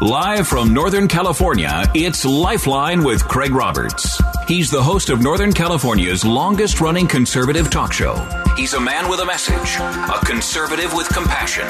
Live from Northern California, it's Lifeline with Craig Roberts. He's the host of Northern California's longest running conservative talk show. He's a man with a message, a conservative with compassion.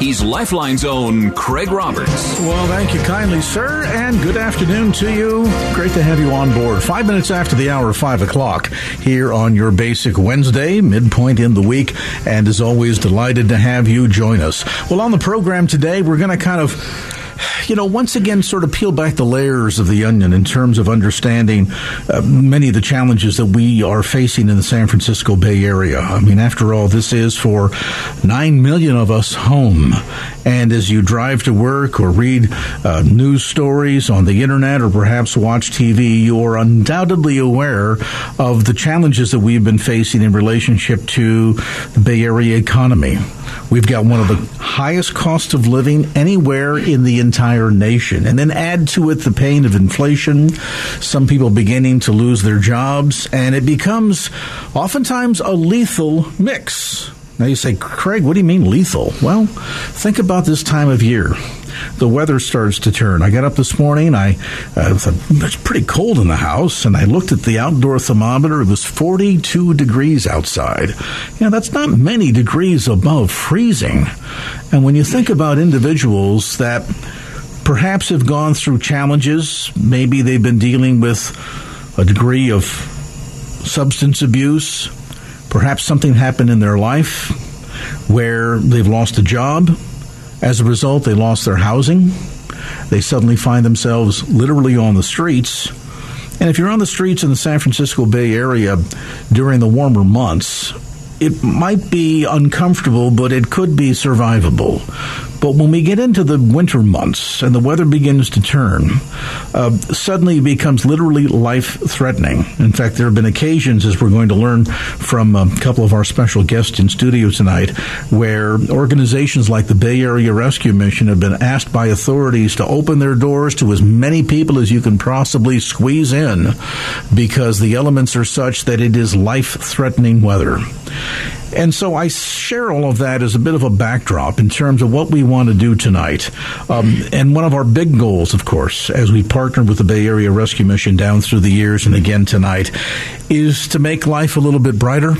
He's Lifeline's own Craig Roberts. Well, thank you kindly, sir, and good afternoon to you. Great to have you on board. Five minutes after the hour five o'clock here on your basic Wednesday, midpoint in the week, and as always, delighted to have you join us. Well, on the program today, we're going to kind of you know, once again, sort of peel back the layers of the onion in terms of understanding uh, many of the challenges that we are facing in the San Francisco Bay Area. I mean, after all, this is for nine million of us home. And as you drive to work or read uh, news stories on the internet or perhaps watch TV, you are undoubtedly aware of the challenges that we've been facing in relationship to the Bay Area economy. We've got one of the highest cost of living anywhere in the entire nation. And then add to it the pain of inflation, some people beginning to lose their jobs, and it becomes oftentimes a lethal mix. Now you say, Craig, what do you mean lethal? Well, think about this time of year the weather starts to turn. I got up this morning. I uh, it's pretty cold in the house, and I looked at the outdoor thermometer. It was 42 degrees outside. You know, that's not many degrees above freezing. And when you think about individuals that perhaps have gone through challenges, maybe they've been dealing with a degree of substance abuse, perhaps something happened in their life where they've lost a job as a result, they lost their housing. They suddenly find themselves literally on the streets. And if you're on the streets in the San Francisco Bay Area during the warmer months, it might be uncomfortable, but it could be survivable. But when we get into the winter months and the weather begins to turn, uh, suddenly it becomes literally life threatening. In fact, there have been occasions, as we're going to learn from a couple of our special guests in studio tonight, where organizations like the Bay Area Rescue Mission have been asked by authorities to open their doors to as many people as you can possibly squeeze in because the elements are such that it is life threatening weather. And so I share all of that as a bit of a backdrop in terms of what we want to do tonight. Um, and one of our big goals, of course, as we partnered with the Bay Area Rescue Mission down through the years and again tonight, is to make life a little bit brighter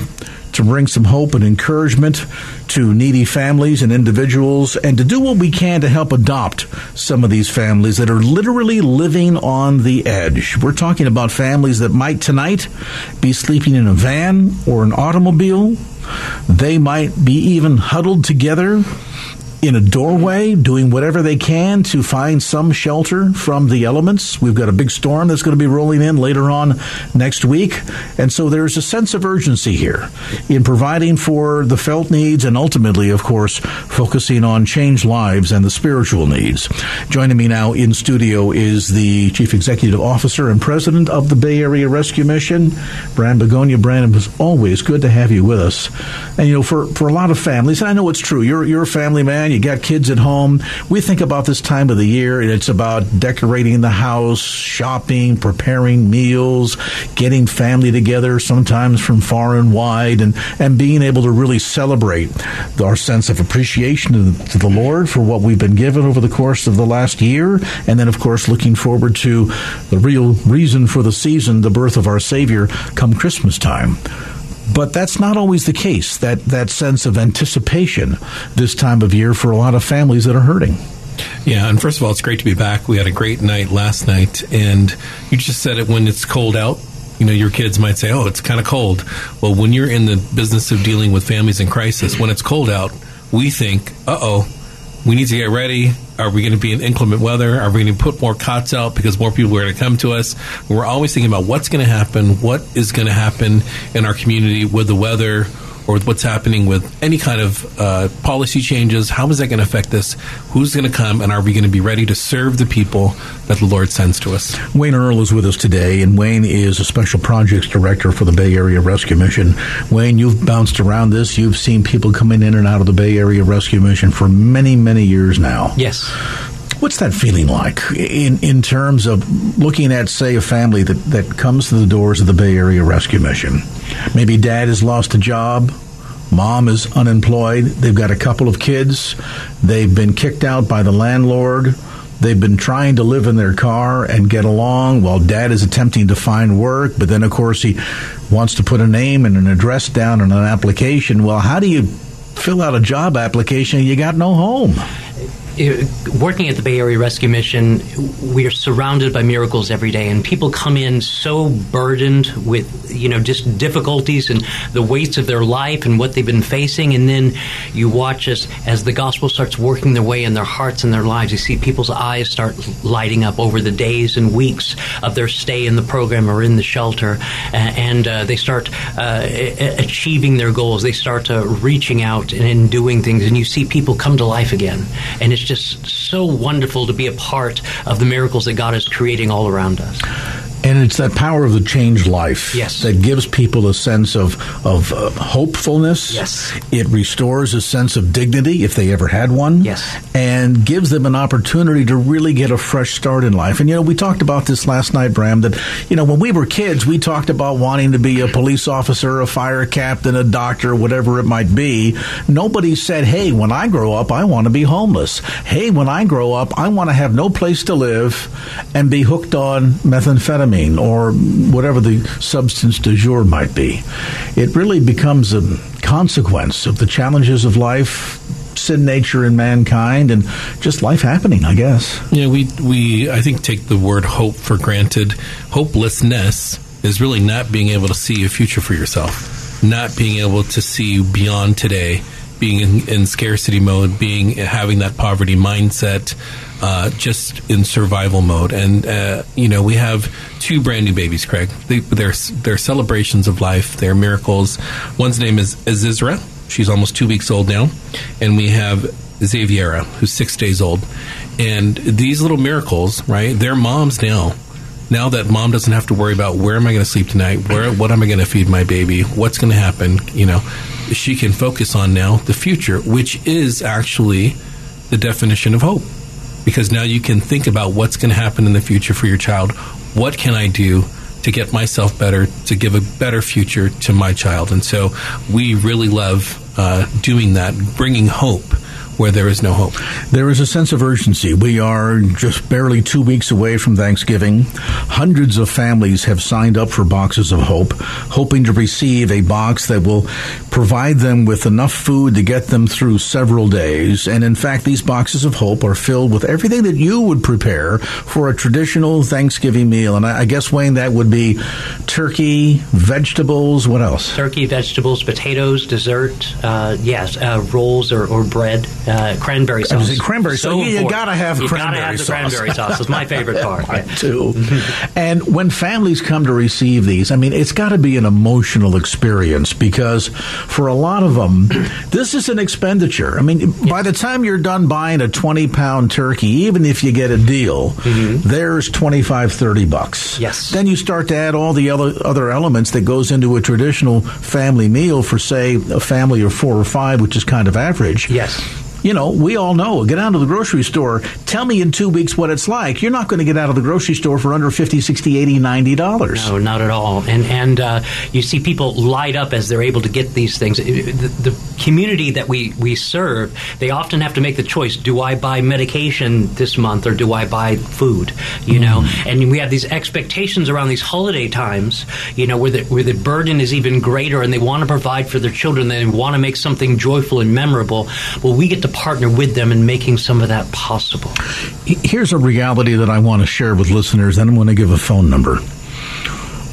to bring some hope and encouragement to needy families and individuals, and to do what we can to help adopt some of these families that are literally living on the edge. We're talking about families that might tonight be sleeping in a van or an automobile. They might be even huddled together in a doorway doing whatever they can to find some shelter from the elements. We've got a big storm that's going to be rolling in later on next week. And so there's a sense of urgency here in providing for the felt needs and ultimately, of course, focusing on changed lives and the spiritual needs. Joining me now in studio is the Chief Executive Officer and President of the Bay Area Rescue Mission, Bram Begonia. Brandon, it was always good to have you with us. And, you know, for, for a lot of families, and I know it's true, you're, you're a family man, you got kids at home. We think about this time of the year, and it's about decorating the house, shopping, preparing meals, getting family together, sometimes from far and wide, and, and being able to really celebrate our sense of appreciation to the Lord for what we've been given over the course of the last year. And then, of course, looking forward to the real reason for the season, the birth of our Savior, come Christmas time. But that's not always the case, that, that sense of anticipation this time of year for a lot of families that are hurting. Yeah, and first of all, it's great to be back. We had a great night last night, and you just said it when it's cold out. You know, your kids might say, oh, it's kind of cold. Well, when you're in the business of dealing with families in crisis, when it's cold out, we think, uh oh, we need to get ready. Are we going to be in inclement weather? Are we going to put more cots out because more people are going to come to us? We're always thinking about what's going to happen, what is going to happen in our community with the weather, or with what's happening with any kind of uh, policy changes. How is that going to affect this? Who's going to come, and are we going to be ready to serve the people that the Lord sends to us? Wayne Earl is with us today, and Wayne is a special projects director for the Bay Area Rescue Mission. Wayne, you've bounced around this. You've seen people coming in and out of the Bay Area Rescue Mission for many, many years now. Yes. What's that feeling like in in terms of looking at, say, a family that, that comes to the doors of the Bay Area Rescue Mission? Maybe dad has lost a job, mom is unemployed, they've got a couple of kids, they've been kicked out by the landlord. They've been trying to live in their car and get along while dad is attempting to find work, but then, of course, he wants to put a name and an address down on an application. Well, how do you fill out a job application you got no home? Working at the Bay Area Rescue Mission, we are surrounded by miracles every day, and people come in so burdened with you know just difficulties and the weights of their life and what they've been facing, and then you watch as as the gospel starts working their way in their hearts and their lives. You see people's eyes start lighting up over the days and weeks of their stay in the program or in the shelter, and uh, they start uh, achieving their goals. They start uh, reaching out and, and doing things, and you see people come to life again, and it's just so wonderful to be a part of the miracles that God is creating all around us. And it's that power of the changed life yes. that gives people a sense of of uh, hopefulness. Yes. It restores a sense of dignity if they ever had one. Yes. And gives them an opportunity to really get a fresh start in life. And you know, we talked about this last night, Bram, that you know, when we were kids, we talked about wanting to be a police officer, a fire captain, a doctor, whatever it might be. Nobody said, "Hey, when I grow up, I want to be homeless." Hey, when I grow up, I want to have no place to live and be hooked on methamphetamine or whatever the substance du jour might be. It really becomes a consequence of the challenges of life, sin nature in mankind and just life happening, I guess. Yeah, we we I think take the word hope for granted. Hopelessness is really not being able to see a future for yourself, not being able to see beyond today, being in, in scarcity mode, being having that poverty mindset, uh, just in survival mode. And uh, you know, we have two brand new babies, Craig. They, they're they're celebrations of life. They're miracles. One's name is Azizra. She's almost two weeks old now, and we have Xaviera, who's six days old. And these little miracles, right? They're moms now. Now that mom doesn't have to worry about where am I going to sleep tonight, where what am I going to feed my baby, what's going to happen, you know, she can focus on now the future, which is actually the definition of hope because now you can think about what's going to happen in the future for your child. What can I do to get myself better, to give a better future to my child? And so we really love uh, doing that, bringing hope where there is no hope. There is a sense of urgency. We are just barely two weeks away from Thanksgiving. Hundreds of families have signed up for Boxes of Hope, hoping to receive a box that will provide them with enough food to get them through several days. And in fact, these Boxes of Hope are filled with everything that you would prepare for a traditional Thanksgiving meal. And I guess, Wayne, that would be turkey, vegetables, what else? Turkey, vegetables, potatoes, dessert, uh, yes, uh, rolls or, or bread uh, cranberry sauce. Cranberry so sauce. You, you gotta have you cranberry gotta have sauce. cranberry sauce. It's my favorite part. I too. and when families come to receive these, I mean, it's got to be an emotional experience because for a lot of them, this is an expenditure. I mean, yes. by the time you're done buying a 20 pound turkey, even if you get a deal, mm-hmm. there's 25, 30 bucks. Yes. Then you start to add all the other, other elements that goes into a traditional family meal for, say, a family of four or five, which is kind of average. Yes you know, we all know, get out of the grocery store, tell me in two weeks what it's like. You're not going to get out of the grocery store for under 50 60 80 90 dollars. No, not at all. And and uh, you see people light up as they're able to get these things. The, the, community that we, we serve, they often have to make the choice, do I buy medication this month or do I buy food? You mm. know, and we have these expectations around these holiday times, you know, where the, where the burden is even greater and they want to provide for their children, they want to make something joyful and memorable. Well, we get to partner with them in making some of that possible. Here's a reality that I want to share with listeners, and I'm going to give a phone number.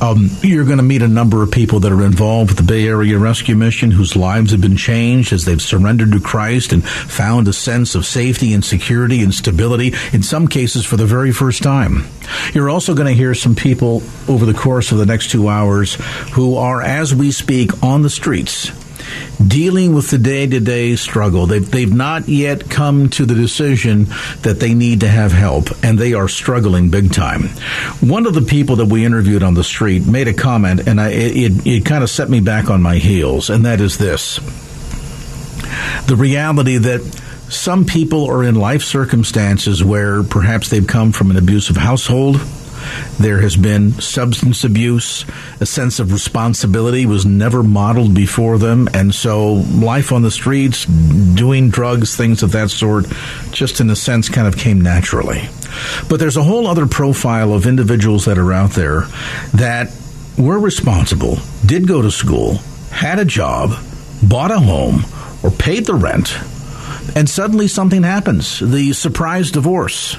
Um, you're going to meet a number of people that are involved with the Bay Area Rescue Mission whose lives have been changed as they've surrendered to Christ and found a sense of safety and security and stability, in some cases for the very first time. You're also going to hear some people over the course of the next two hours who are, as we speak, on the streets dealing with the day to day struggle. They've, they've not yet come to the decision that they need to have help, and they are struggling big time. One of the people that we interviewed on the street made a comment, and I, it, it kind of set me back on my heels, and that is this the reality that some people are in life circumstances where perhaps they've come from an abusive household there has been substance abuse. A sense of responsibility was never modeled before them. And so life on the streets, doing drugs, things of that sort, just in a sense kind of came naturally. But there's a whole other profile of individuals that are out there that were responsible, did go to school, had a job, bought a home, or paid the rent, and suddenly something happens. The surprise divorce,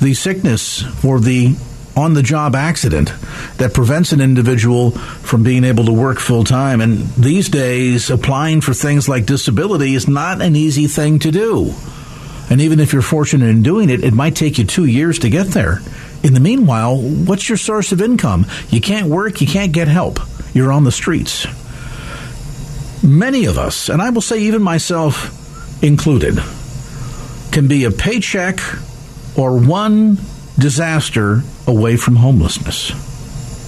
the sickness or the on the job accident that prevents an individual from being able to work full time. And these days, applying for things like disability is not an easy thing to do. And even if you're fortunate in doing it, it might take you two years to get there. In the meanwhile, what's your source of income? You can't work, you can't get help. You're on the streets. Many of us, and I will say even myself included, can be a paycheck or one disaster away from homelessness.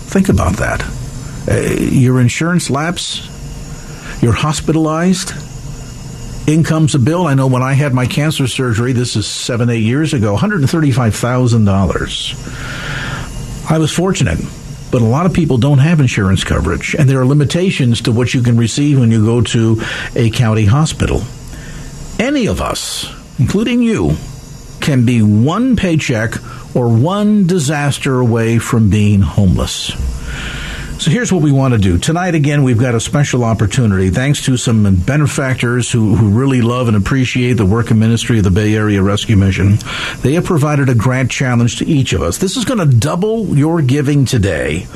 Think about that. Uh, your insurance lapse, you're hospitalized, income's a bill. I know when I had my cancer surgery, this is seven, eight years ago, $135,000. I was fortunate, but a lot of people don't have insurance coverage, and there are limitations to what you can receive when you go to a county hospital. Any of us, including you, can be one paycheck or one disaster away from being homeless. So here's what we want to do. Tonight, again, we've got a special opportunity thanks to some benefactors who, who really love and appreciate the work and ministry of the Bay Area Rescue Mission. They have provided a grant challenge to each of us. This is going to double your giving today.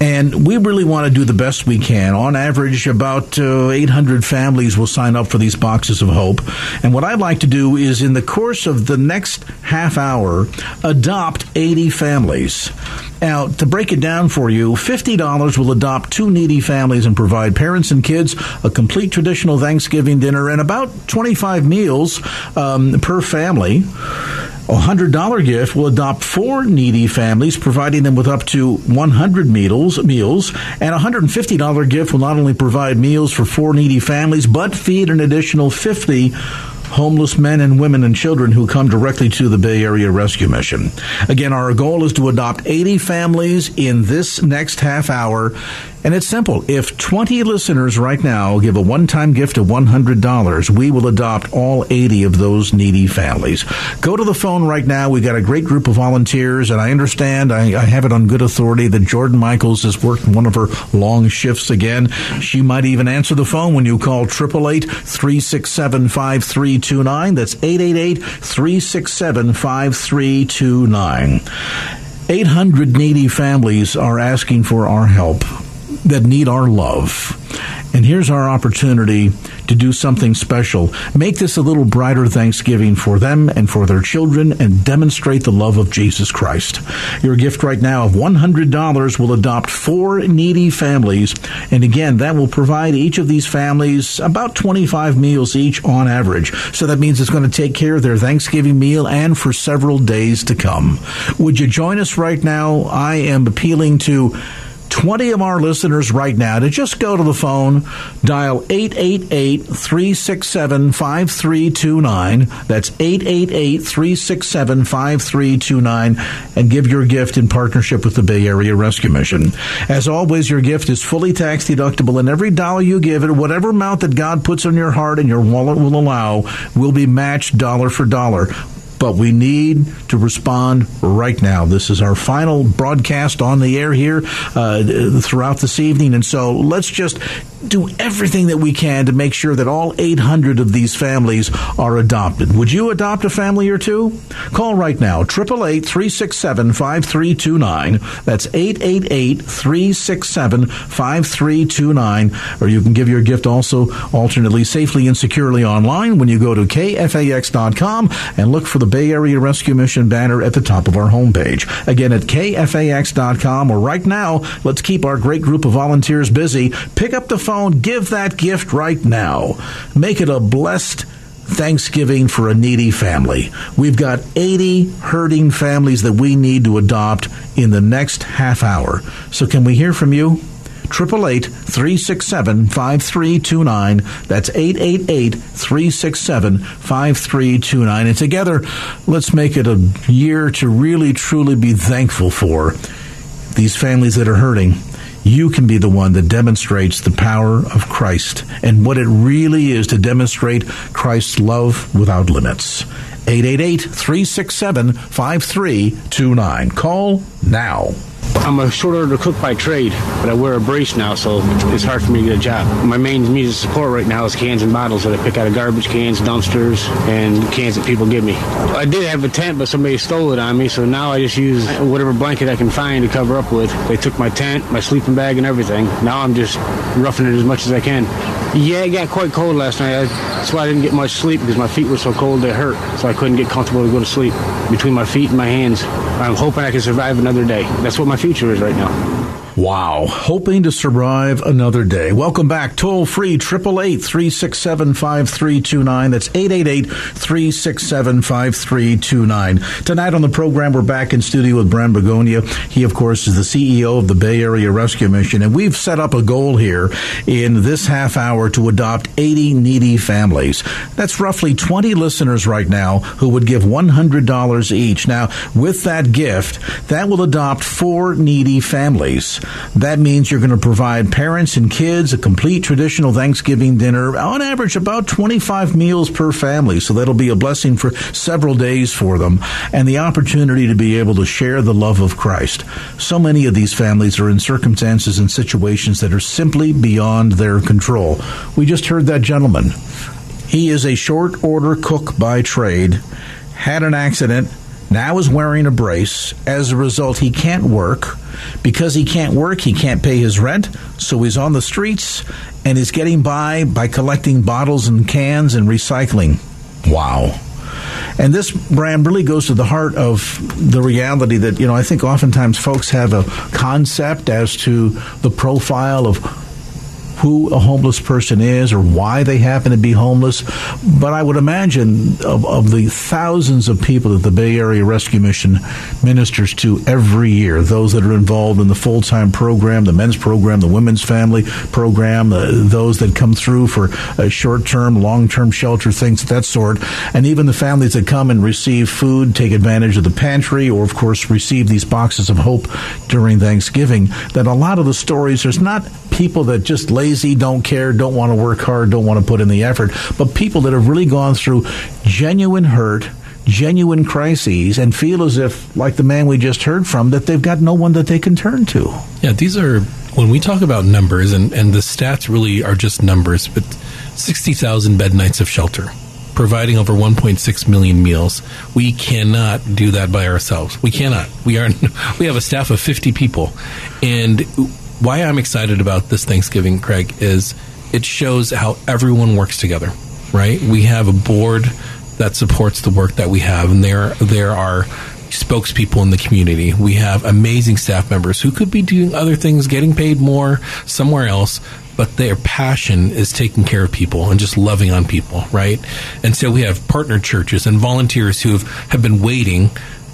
And we really want to do the best we can. On average, about uh, 800 families will sign up for these boxes of hope. And what I'd like to do is, in the course of the next half hour, adopt 80 families. Now, to break it down for you, $50 will adopt two needy families and provide parents and kids a complete traditional Thanksgiving dinner and about 25 meals um, per family. A $100 gift will adopt four needy families, providing them with up to 100 meals, meals. And a $150 gift will not only provide meals for four needy families, but feed an additional 50 homeless men and women and children who come directly to the Bay Area Rescue Mission. Again, our goal is to adopt 80 families in this next half hour. And it's simple. If 20 listeners right now give a one time gift of $100, we will adopt all 80 of those needy families. Go to the phone right now. We've got a great group of volunteers, and I understand, I, I have it on good authority that Jordan Michaels has worked one of her long shifts again. She might even answer the phone when you call 888 367 5329. That's 888 367 5329. 800 needy families are asking for our help that need our love. And here's our opportunity to do something special. Make this a little brighter Thanksgiving for them and for their children and demonstrate the love of Jesus Christ. Your gift right now of $100 will adopt four needy families. And again, that will provide each of these families about 25 meals each on average. So that means it's going to take care of their Thanksgiving meal and for several days to come. Would you join us right now? I am appealing to 20 of our listeners right now to just go to the phone, dial 888 367 5329. That's 888 367 5329 and give your gift in partnership with the Bay Area Rescue Mission. As always, your gift is fully tax deductible, and every dollar you give it, whatever amount that God puts on your heart and your wallet will allow, will be matched dollar for dollar but we need to respond right now. This is our final broadcast on the air here uh, throughout this evening, and so let's just do everything that we can to make sure that all 800 of these families are adopted. Would you adopt a family or two? Call right now, 888-367-5329. That's 888-367-5329. Or you can give your gift also alternately safely and securely online when you go to kfax.com and look for the Bay Area Rescue Mission banner at the top of our homepage. Again, at kfax.com or right now, let's keep our great group of volunteers busy. Pick up the phone phone, give that gift right now. Make it a blessed Thanksgiving for a needy family. We've got 80 hurting families that we need to adopt in the next half hour. So can we hear from you? 888-367-5329. That's 888-367-5329. And together, let's make it a year to really, truly be thankful for these families that are hurting you can be the one that demonstrates the power of Christ and what it really is to demonstrate Christ's love without limits. 888 367 5329. Call now. I'm a short order cook by trade, but I wear a brace now, so it's hard for me to get a job. My main means of support right now is cans and bottles that I pick out of garbage cans, dumpsters, and cans that people give me. I did have a tent, but somebody stole it on me, so now I just use whatever blanket I can find to cover up with. They took my tent, my sleeping bag, and everything. Now I'm just roughing it as much as I can. Yeah, it got quite cold last night. That's why I didn't get much sleep because my feet were so cold they hurt, so I couldn't get comfortable to go to sleep between my feet and my hands. I'm hoping I can survive another day. That's what my future is right now. Wow. Hoping to survive another day. Welcome back. Toll free, 888-367-5329. That's 888-367-5329. Tonight on the program, we're back in studio with Bram Begonia. He, of course, is the CEO of the Bay Area Rescue Mission. And we've set up a goal here in this half hour to adopt 80 needy families. That's roughly 20 listeners right now who would give $100 each. Now, with that gift, that will adopt four needy families. That means you're going to provide parents and kids a complete traditional Thanksgiving dinner, on average about 25 meals per family. So that'll be a blessing for several days for them and the opportunity to be able to share the love of Christ. So many of these families are in circumstances and situations that are simply beyond their control. We just heard that gentleman. He is a short order cook by trade, had an accident, now is wearing a brace. As a result, he can't work. Because he can't work, he can't pay his rent, so he's on the streets and is getting by by collecting bottles and cans and recycling. Wow. And this Bram really goes to the heart of the reality that, you know, I think oftentimes folks have a concept as to the profile of who a homeless person is or why they happen to be homeless. But I would imagine of, of the thousands of people that the Bay Area Rescue Mission ministers to every year, those that are involved in the full time program, the men's program, the women's family program, uh, those that come through for uh, short term, long term shelter, things of that sort, and even the families that come and receive food, take advantage of the pantry, or of course receive these boxes of hope during Thanksgiving, that a lot of the stories, there's not people that just lazy, don't care, don't want to work hard, don't want to put in the effort, but people that have really gone through genuine hurt, genuine crises, and feel as if, like the man we just heard from, that they've got no one that they can turn to. Yeah, these are when we talk about numbers, and, and the stats really are just numbers, but 60,000 bed nights of shelter providing over 1.6 million meals. We cannot do that by ourselves. We cannot. We are we have a staff of 50 people and why I'm excited about this Thanksgiving, Craig, is it shows how everyone works together, right? We have a board that supports the work that we have, and there there are spokespeople in the community. We have amazing staff members who could be doing other things, getting paid more somewhere else, but their passion is taking care of people and just loving on people, right? And so we have partner churches and volunteers who have, have been waiting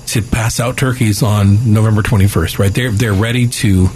to pass out turkeys on November 21st, right? They're, they're ready to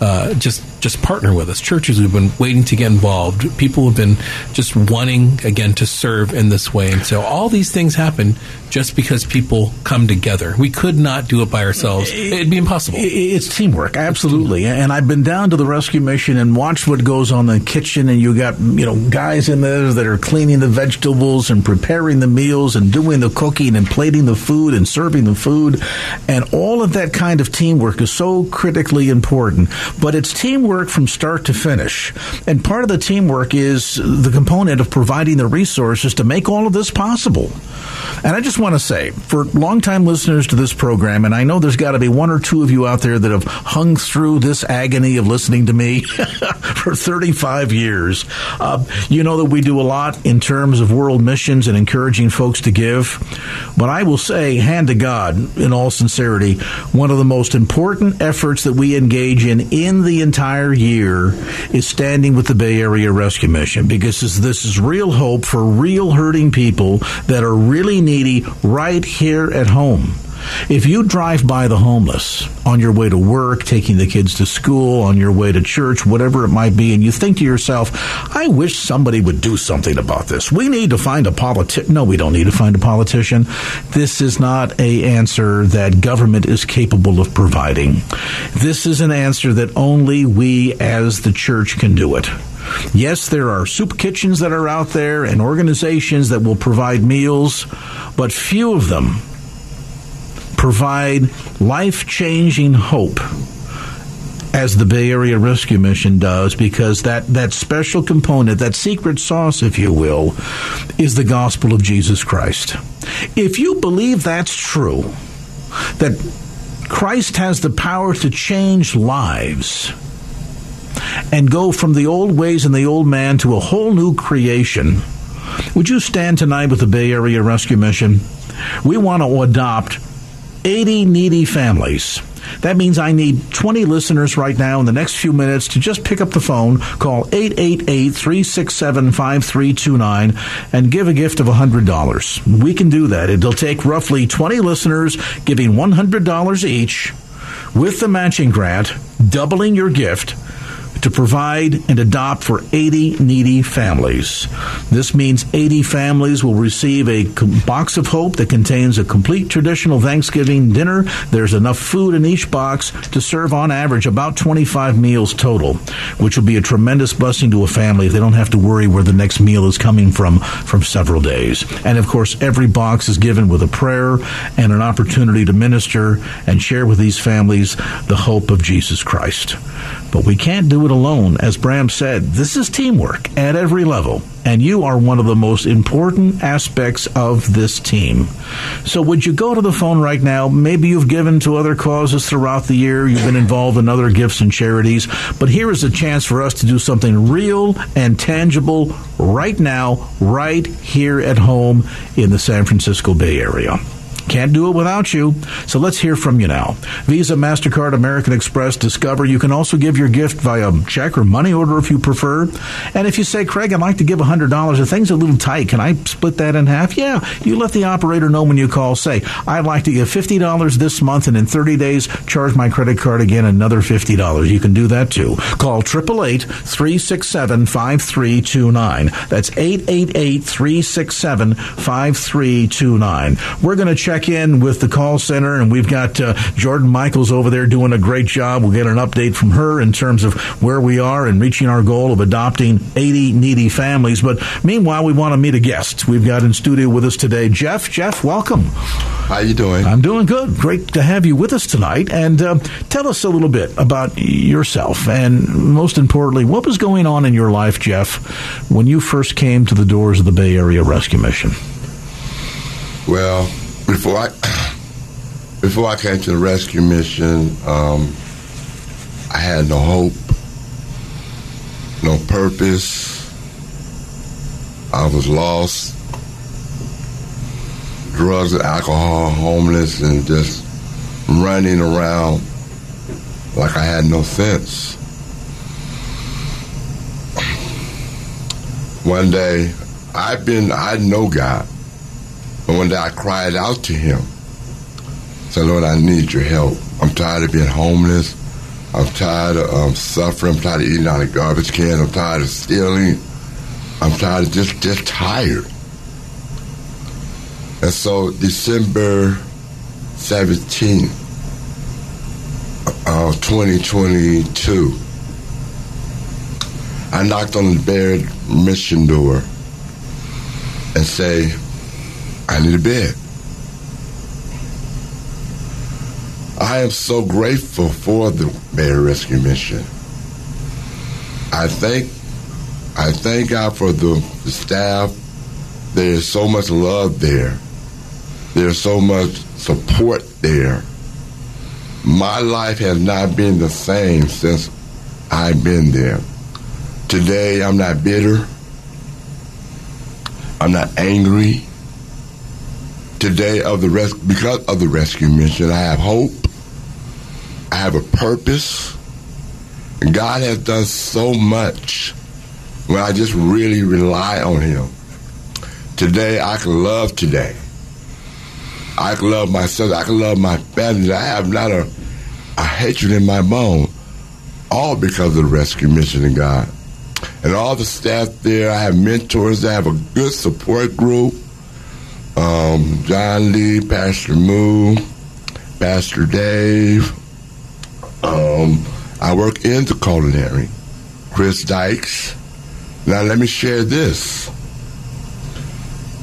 uh, just just partner with us. Churches who've been waiting to get involved. People who've been just wanting again to serve in this way. And so all these things happen just because people come together. We could not do it by ourselves. It'd be impossible. It's teamwork, absolutely. It's teamwork. And I've been down to the rescue mission and watched what goes on in the kitchen. And you got you know guys in there that are cleaning the vegetables and preparing the meals and doing the cooking and plating the food and serving the food. And all of that kind of teamwork is so critically important. But it's teamwork from start to finish. And part of the teamwork is the component of providing the resources to make all of this possible. And I just want to say, for longtime listeners to this program, and I know there's got to be one or two of you out there that have hung through this agony of listening to me for 35 years, uh, you know that we do a lot in terms of world missions and encouraging folks to give. But I will say, hand to God, in all sincerity, one of the most important efforts that we engage in in the entire entire year is standing with the Bay Area Rescue Mission because this, this is real hope for real hurting people that are really needy right here at home. If you drive by the homeless on your way to work, taking the kids to school, on your way to church, whatever it might be, and you think to yourself, I wish somebody would do something about this. We need to find a politician. No, we don't need to find a politician. This is not a answer that government is capable of providing. This is an answer that only we as the church can do it. Yes, there are soup kitchens that are out there and organizations that will provide meals, but few of them provide life changing hope as the Bay Area Rescue Mission does, because that, that special component, that secret sauce, if you will, is the gospel of Jesus Christ. If you believe that's true, that Christ has the power to change lives and go from the old ways and the old man to a whole new creation, would you stand tonight with the Bay Area Rescue Mission? We want to adopt 80 needy families. That means I need 20 listeners right now in the next few minutes to just pick up the phone, call 888 367 5329, and give a gift of $100. We can do that. It'll take roughly 20 listeners giving $100 each with the matching grant, doubling your gift to provide and adopt for 80 needy families. This means 80 families will receive a box of hope that contains a complete traditional Thanksgiving dinner. There's enough food in each box to serve on average about 25 meals total, which will be a tremendous blessing to a family if they don't have to worry where the next meal is coming from from several days. And of course, every box is given with a prayer and an opportunity to minister and share with these families the hope of Jesus Christ. But we can't do it alone. As Bram said, this is teamwork at every level, and you are one of the most important aspects of this team. So, would you go to the phone right now? Maybe you've given to other causes throughout the year, you've been involved in other gifts and charities, but here is a chance for us to do something real and tangible right now, right here at home in the San Francisco Bay Area. Can't do it without you. So let's hear from you now. Visa, MasterCard, American Express, Discover. You can also give your gift via check or money order if you prefer. And if you say, Craig, I'd like to give $100, the thing's a little tight. Can I split that in half? Yeah. You let the operator know when you call. Say, I'd like to give $50 this month and in 30 days charge my credit card again another $50. You can do that too. Call 888 367 5329. That's 888 367 5329. We're going to check in with the call center, and we've got uh, Jordan Michaels over there doing a great job. We'll get an update from her in terms of where we are and reaching our goal of adopting 80 needy families. But meanwhile, we want to meet a guest. We've got in studio with us today Jeff. Jeff, welcome. How you doing? I'm doing good. Great to have you with us tonight. And uh, tell us a little bit about yourself, and most importantly, what was going on in your life, Jeff, when you first came to the doors of the Bay Area Rescue Mission. Well, before I before I came to the rescue mission, um, I had no hope, no purpose. I was lost, drugs and alcohol, homeless, and just running around like I had no sense. One day, I've been, I know God. But one day I cried out to him. I Said, Lord, I need your help. I'm tired of being homeless. I'm tired of um, suffering. I'm tired of eating out of garbage cans. I'm tired of stealing. I'm tired of just, just tired. And so December 17, uh, 2022, I knocked on the Bay Area mission door and say, I need a bed. I am so grateful for the Bay Area Rescue Mission. I thank I thank God for the, the staff. There is so much love there. There's so much support there. My life has not been the same since I've been there. Today, I'm not bitter. I'm not angry. Today, of the res- because of the rescue mission, I have hope. I have a purpose. God has done so much when I just really rely on Him. Today, I can love today. I can love myself. I can love my family. I have not a, a hatred in my bone, all because of the rescue mission of God. And all the staff there, I have mentors. I have a good support group. Um, John Lee, Pastor Moo, Pastor Dave. Um, I work in the culinary. Chris Dykes. Now let me share this.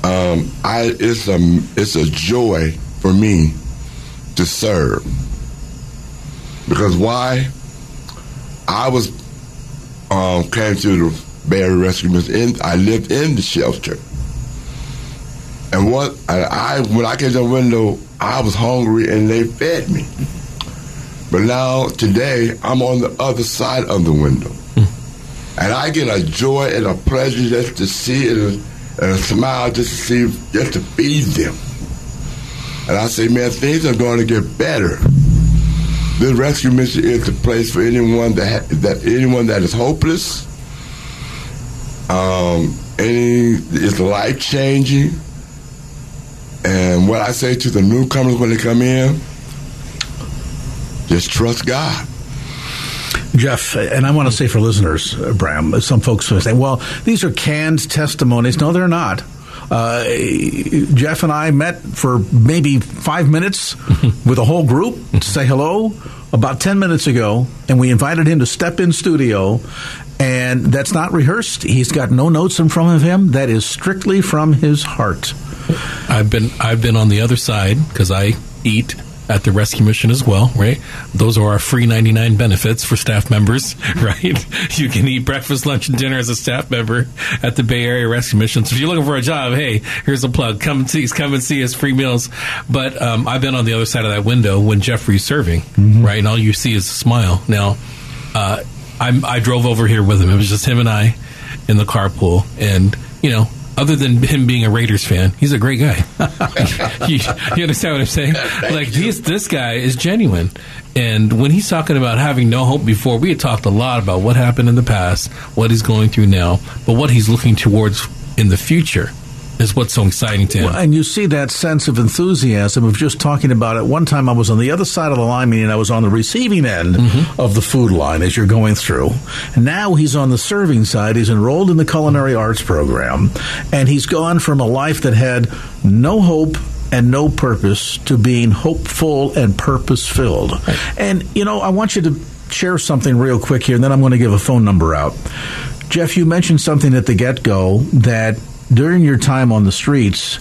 Um, I it's a it's a joy for me to serve because why? I was um, came to the Area Rescue Mission. I lived in the shelter, and what I, I when I came to the window, I was hungry and they fed me. But now today, I'm on the other side of the window, and I get a joy and a pleasure just to see and, and a smile just to see just to feed them. And I say, man, things are going to get better. This rescue mission is the place for anyone that ha- that anyone that is hopeless. Um, any it's life changing. And what I say to the newcomers when they come in, just trust God. Jeff, and I want to say for listeners, uh, Bram, some folks will say, well, these are canned testimonies. No, they're not. Uh, Jeff and I met for maybe five minutes with a whole group to say hello about 10 minutes ago, and we invited him to step in studio. And that's not rehearsed. He's got no notes in front of him. That is strictly from his heart. I've been I've been on the other side because I eat at the rescue mission as well, right? Those are our free 99 benefits for staff members, right? You can eat breakfast, lunch, and dinner as a staff member at the Bay Area Rescue Mission. So if you're looking for a job, hey, here's a plug. Come and see, come and see us, free meals. But um, I've been on the other side of that window when Jeffrey's serving, right? And all you see is a smile. Now, uh, I'm, I drove over here with him. It was just him and I in the carpool, and you know, other than him being a Raiders fan, he's a great guy. you, you understand what I'm saying? Like this, this guy is genuine, and when he's talking about having no hope before, we had talked a lot about what happened in the past, what he's going through now, but what he's looking towards in the future is what's so exciting to him. Well, and you see that sense of enthusiasm of just talking about it. One time I was on the other side of the line, meaning I was on the receiving end mm-hmm. of the food line as you're going through. And now he's on the serving side. He's enrolled in the culinary arts program, and he's gone from a life that had no hope and no purpose to being hopeful and purpose filled. And, you know, I want you to share something real quick here, and then I'm going to give a phone number out. Jeff, you mentioned something at the get go that during your time on the streets,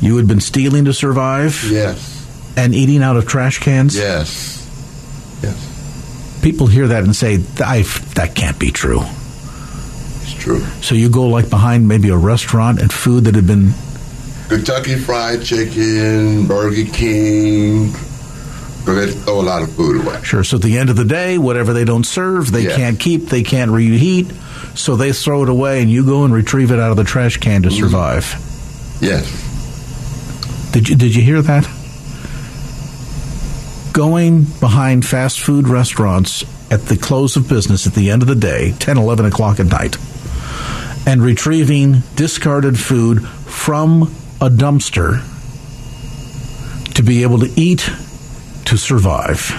you had been stealing to survive Yes. and eating out of trash cans. Yes. Yes. People hear that and say, I, that can't be true. It's true. So you go like behind maybe a restaurant and food that had been. Kentucky Fried Chicken, Burger King. They oh, throw a lot of food away. Sure. So at the end of the day, whatever they don't serve, they Yes. can't keep, they can't reheat. So they throw it away and you go and retrieve it out of the trash can to mm-hmm. survive. Yes. Did you, did you hear that? Going behind fast food restaurants at the close of business at the end of the day, 10, 11 o'clock at night, and retrieving discarded food from a dumpster to be able to eat to survive.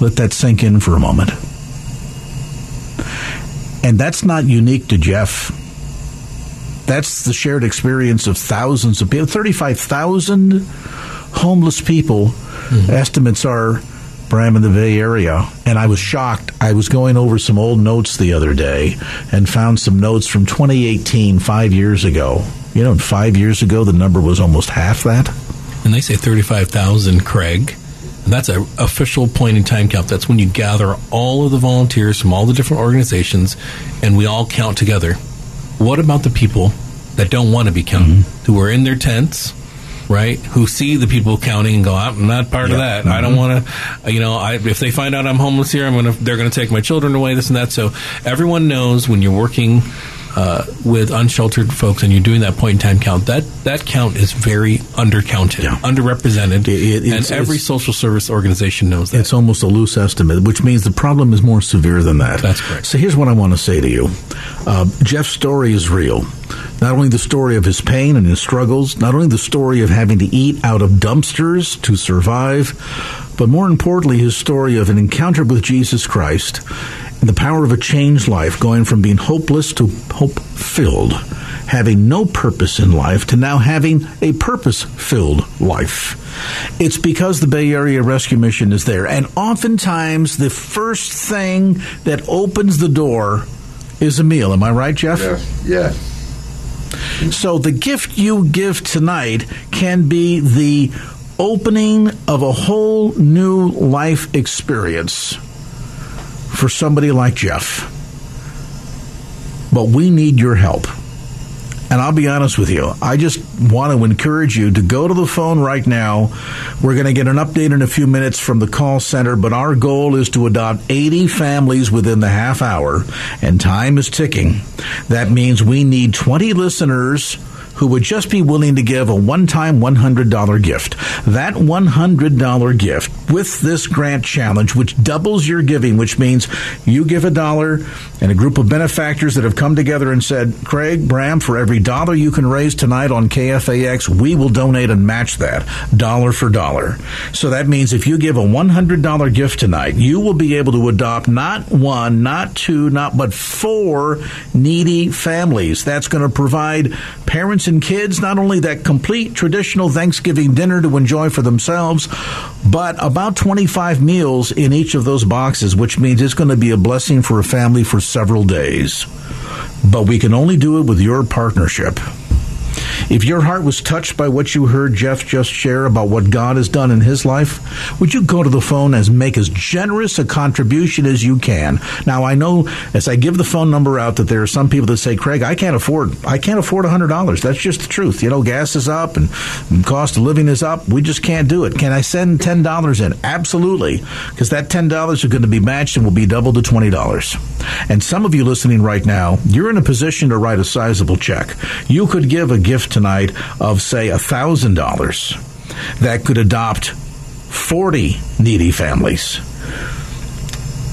Let that sink in for a moment. And that's not unique to Jeff. That's the shared experience of thousands of people. 35,000 homeless people, mm-hmm. estimates are, Bram, in the Bay Area. And I was shocked. I was going over some old notes the other day and found some notes from 2018, five years ago. You know, five years ago, the number was almost half that. And they say 35,000, Craig. And that's an official point in time count. That's when you gather all of the volunteers from all the different organizations and we all count together. What about the people that don't want to be counted, mm-hmm. who are in their tents, right? Who see the people counting and go, I'm not part of that. I don't mm-hmm. want to, you know, I, if they find out I'm homeless here, I'm gonna, they're going to take my children away, this and that. So everyone knows when you're working uh, with unsheltered folks, and you're doing that point in time count, that that count is very undercounted, Yeah. underrepresented, It- it- and every social service organization knows that. It's almost a loose estimate, which means the problem is more severe than that. That's correct. So here's what I want to say to you uh, Jeff's story is real. Not only the story of his pain and his struggles, not only the story of having to eat out of dumpsters to survive, but more importantly, his story of an encounter with Jesus Christ and the power of a changed life, going from being hopeless to hope filled, having no purpose in life to now having a purpose filled life. It's because the Bay Area Rescue Mission is there. And oftentimes, the first thing that opens the door is a meal. Am I right, Jeff? Yes, yes. So the gift you give tonight can be the opening of a whole new life experience for somebody like Jeff. But we need your help. And I'll be honest with you, I just want to encourage you to go to the phone right now. We're going to get an update in a few minutes from the call center, but our goal is to adopt 80 families within the half hour, and time is ticking. That means we need 20 listeners who would just be willing to give a one time $100 gift. That $100 gift with this grant challenge, which doubles your giving, which means you give a dollar and a group of benefactors that have come together and said, Craig, Bram, for every dollar you can raise tonight on KFAX, we will donate and match that dollar for dollar. So that means if you give a $100 gift tonight, you will be able to adopt not one, not two, not but four needy families. That's going to provide parents and kids not only that complete traditional Thanksgiving dinner to enjoy for themselves, but about 25 meals in each of those boxes, which means it's going to be a blessing for a family for several days. But we can only do it with your partnership. If your heart was touched by what you heard Jeff just share about what God has done in his life, would you go to the phone and make as generous a contribution as you can? Now, I know as I give the phone number out that there are some people that say, Craig, I can't afford, I can't afford $100. That's just the truth. You know, gas is up and cost of living is up. We just can't do it. Can I send $10 in? Absolutely. Because that $10 is going to be matched and will be doubled to $20. And some of you listening right now, you're in a position to write a sizable check. You could give a gift tonight of, say, $1,000 that could adopt 40 needy families.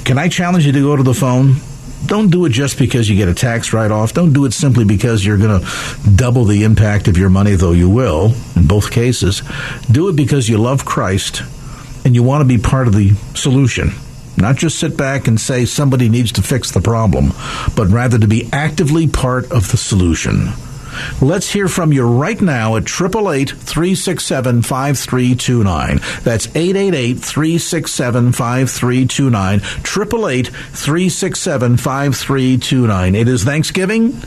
Can I challenge you to go to the phone? Don't do it just because you get a tax write off. Don't do it simply because you're going to double the impact of your money, though you will in both cases. Do it because you love Christ and you want to be part of the solution. Not just sit back and say somebody needs to fix the problem, but rather to be actively part of the solution. Let's hear from you right now at 888 367 5329. That's 888 367 5329. 888 367 5329. It is Thanksgiving.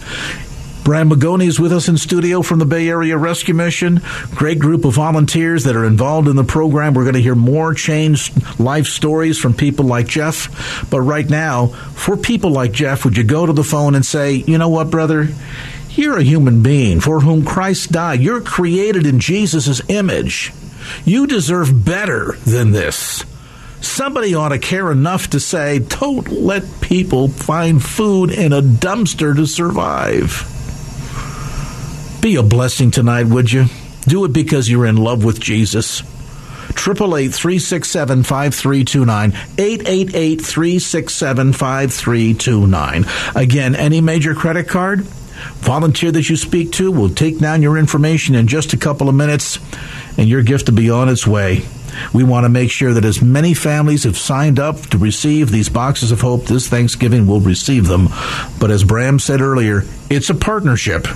Bram Begonia is with us in studio from the Bay Area Rescue Mission. Great group of volunteers that are involved in the program. We're going to hear more changed life stories from people like Jeff. But right now, for people like Jeff, would you go to the phone and say, you know what, brother? You're a human being for whom Christ died. You're created in Jesus' image. You deserve better than this. Somebody ought to care enough to say, don't let people find food in a dumpster to survive. Be a blessing tonight, would you? Do it because you're in love with Jesus. 888 367 5329. 888 367 5329. Again, any major credit card, volunteer that you speak to will take down your information in just a couple of minutes, and your gift will be on its way. We want to make sure that as many families have signed up to receive these boxes of hope this Thanksgiving will receive them. But as Bram said earlier, it's a partnership.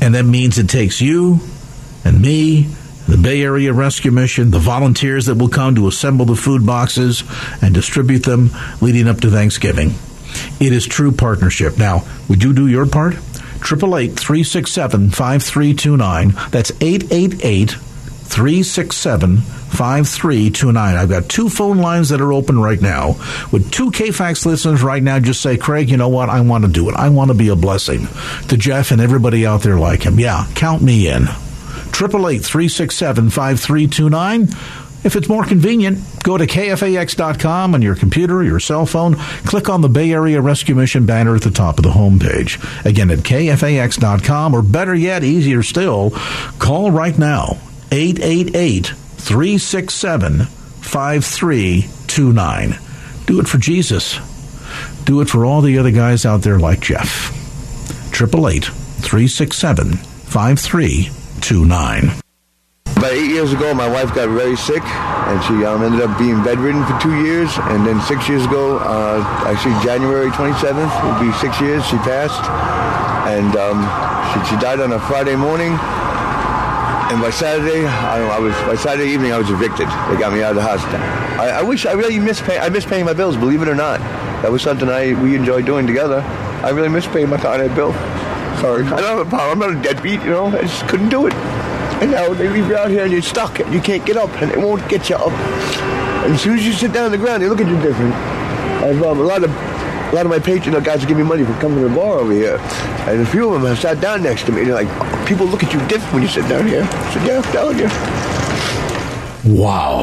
And that means it takes you and me, the Bay Area Rescue Mission, the volunteers that will come to assemble the food boxes and distribute them leading up to Thanksgiving. It is true partnership. Now, would you do your part? 888 367 5329. That's 888 367 5329. I've got two phone lines that are open right now. With two KFAX listeners right now, just say, Craig, you know what? I want to do it. I want to be a blessing to Jeff and everybody out there like him. Yeah, count me in. 888 367 5329. If it's more convenient, go to KFAX.com on your computer your cell phone. Click on the Bay Area Rescue Mission banner at the top of the homepage. Again, at KFAX.com, or better yet, easier still, call right now 888 367 5329. Do it for Jesus. Do it for all the other guys out there like Jeff. 888 367 5329. About eight years ago, my wife got very sick, and she um, ended up being bedridden for two years. And then six years ago, uh, actually January 27th will be six years, she passed. And um, she, she died on a Friday morning. And by Saturday, I, I, was by Saturday evening, I was evicted. They got me out of the house. I, I wish I really miss pay, I miss paying my bills. Believe it or not, that was something I we enjoyed doing together. I really miss paying my con bill. Sorry, I don't have a problem. I'm not a deadbeat, you know. I just couldn't do it. And now they leave you out here and you're stuck and you can't get up and it won't get you up. And as soon as you sit down on the ground, they look at you different. I've um, a lot of a lot of my patron guys give me money for coming to the bar over here. And a few of them have sat down next to me. And they're like, people look at you different when you sit down here. I said, yeah, I'm telling you. Wow.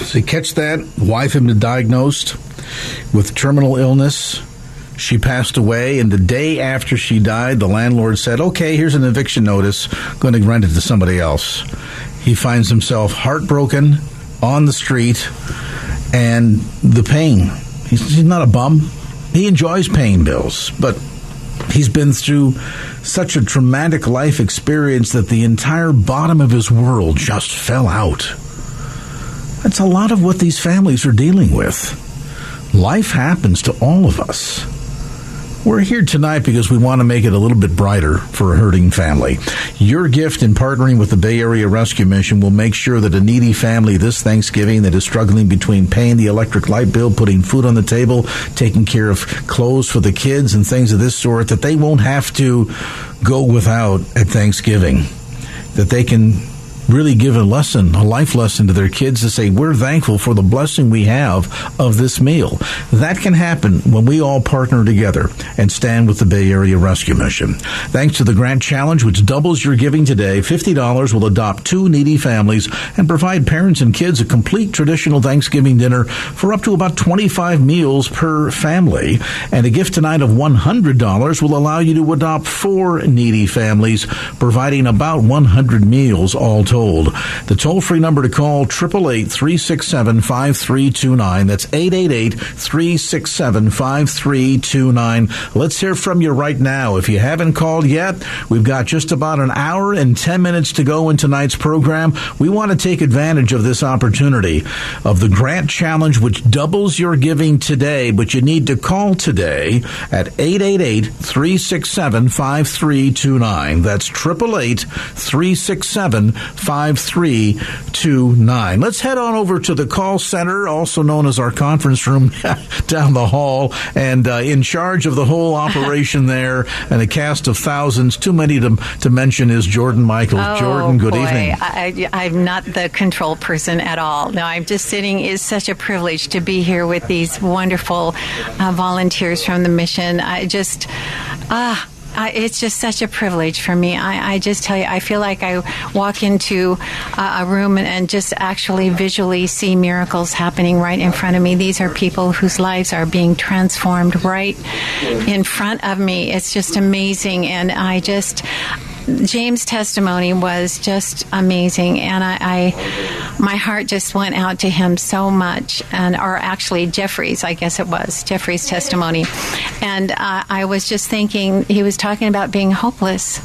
So you catch that? Wife been diagnosed with terminal illness. She passed away, and the day after she died, the landlord said, Okay, here's an eviction notice. Going to rent it to somebody else. He finds himself heartbroken on the street and the pain. He's, he's not a bum. He enjoys paying bills, but he's been through such a traumatic life experience that the entire bottom of his world just fell out. That's a lot of what these families are dealing with. Life happens to all of us. We're here tonight because we want to make it a little bit brighter for a hurting family. Your gift in partnering with the Bay Area Rescue Mission will make sure that a needy family this Thanksgiving that is struggling between paying the electric light bill, putting food on the table, taking care of clothes for the kids and things of this sort, that they won't have to go without at Thanksgiving. That they can really give a lesson, a life lesson to their kids to say, we're thankful for the blessing we have of this meal. That can happen when we all partner together and stand with the Bay Area Rescue Mission. Thanks to the Grant Challenge, which doubles your giving today, $50 will adopt two needy families and provide parents and kids a complete traditional Thanksgiving dinner for up to about 25 meals per family. And a gift tonight of $100 will allow you to adopt four needy families, providing about 100 meals all told. The toll free number to call 888 367 5329. That's 888 367 5329. Let's hear from you right now. If you haven't called yet, we've got just about an hour and 10 minutes to go in tonight's program. We want to take advantage of this opportunity of the Grant Challenge, which doubles your giving today, but you need to call today at 888 367 5329. That's 888 367 5329. Let's head on over to the call center, also known as our conference room down the hall, and uh, in charge of the whole operation there, and a cast of thousands. Too many to, to mention is Jordan Michael. Oh, Jordan, good boy. evening. I, I'm not the control person at all. No, I'm just sitting. It's such a privilege to be here with these wonderful uh, volunteers from the mission. I just, ah. I, it's just such a privilege for me. I, I, just tell you, I feel like I walk into a room and, and, just actually visually see miracles happening right in front of me. These are people whose lives are being transformed right in front of me. It's just amazing. And I just, James' testimony was just amazing, and I, I, my heart just went out to him so much, and or actually Jeffrey's, I guess it was Jeffrey's testimony, and uh, I was just thinking he was talking about being hopeless,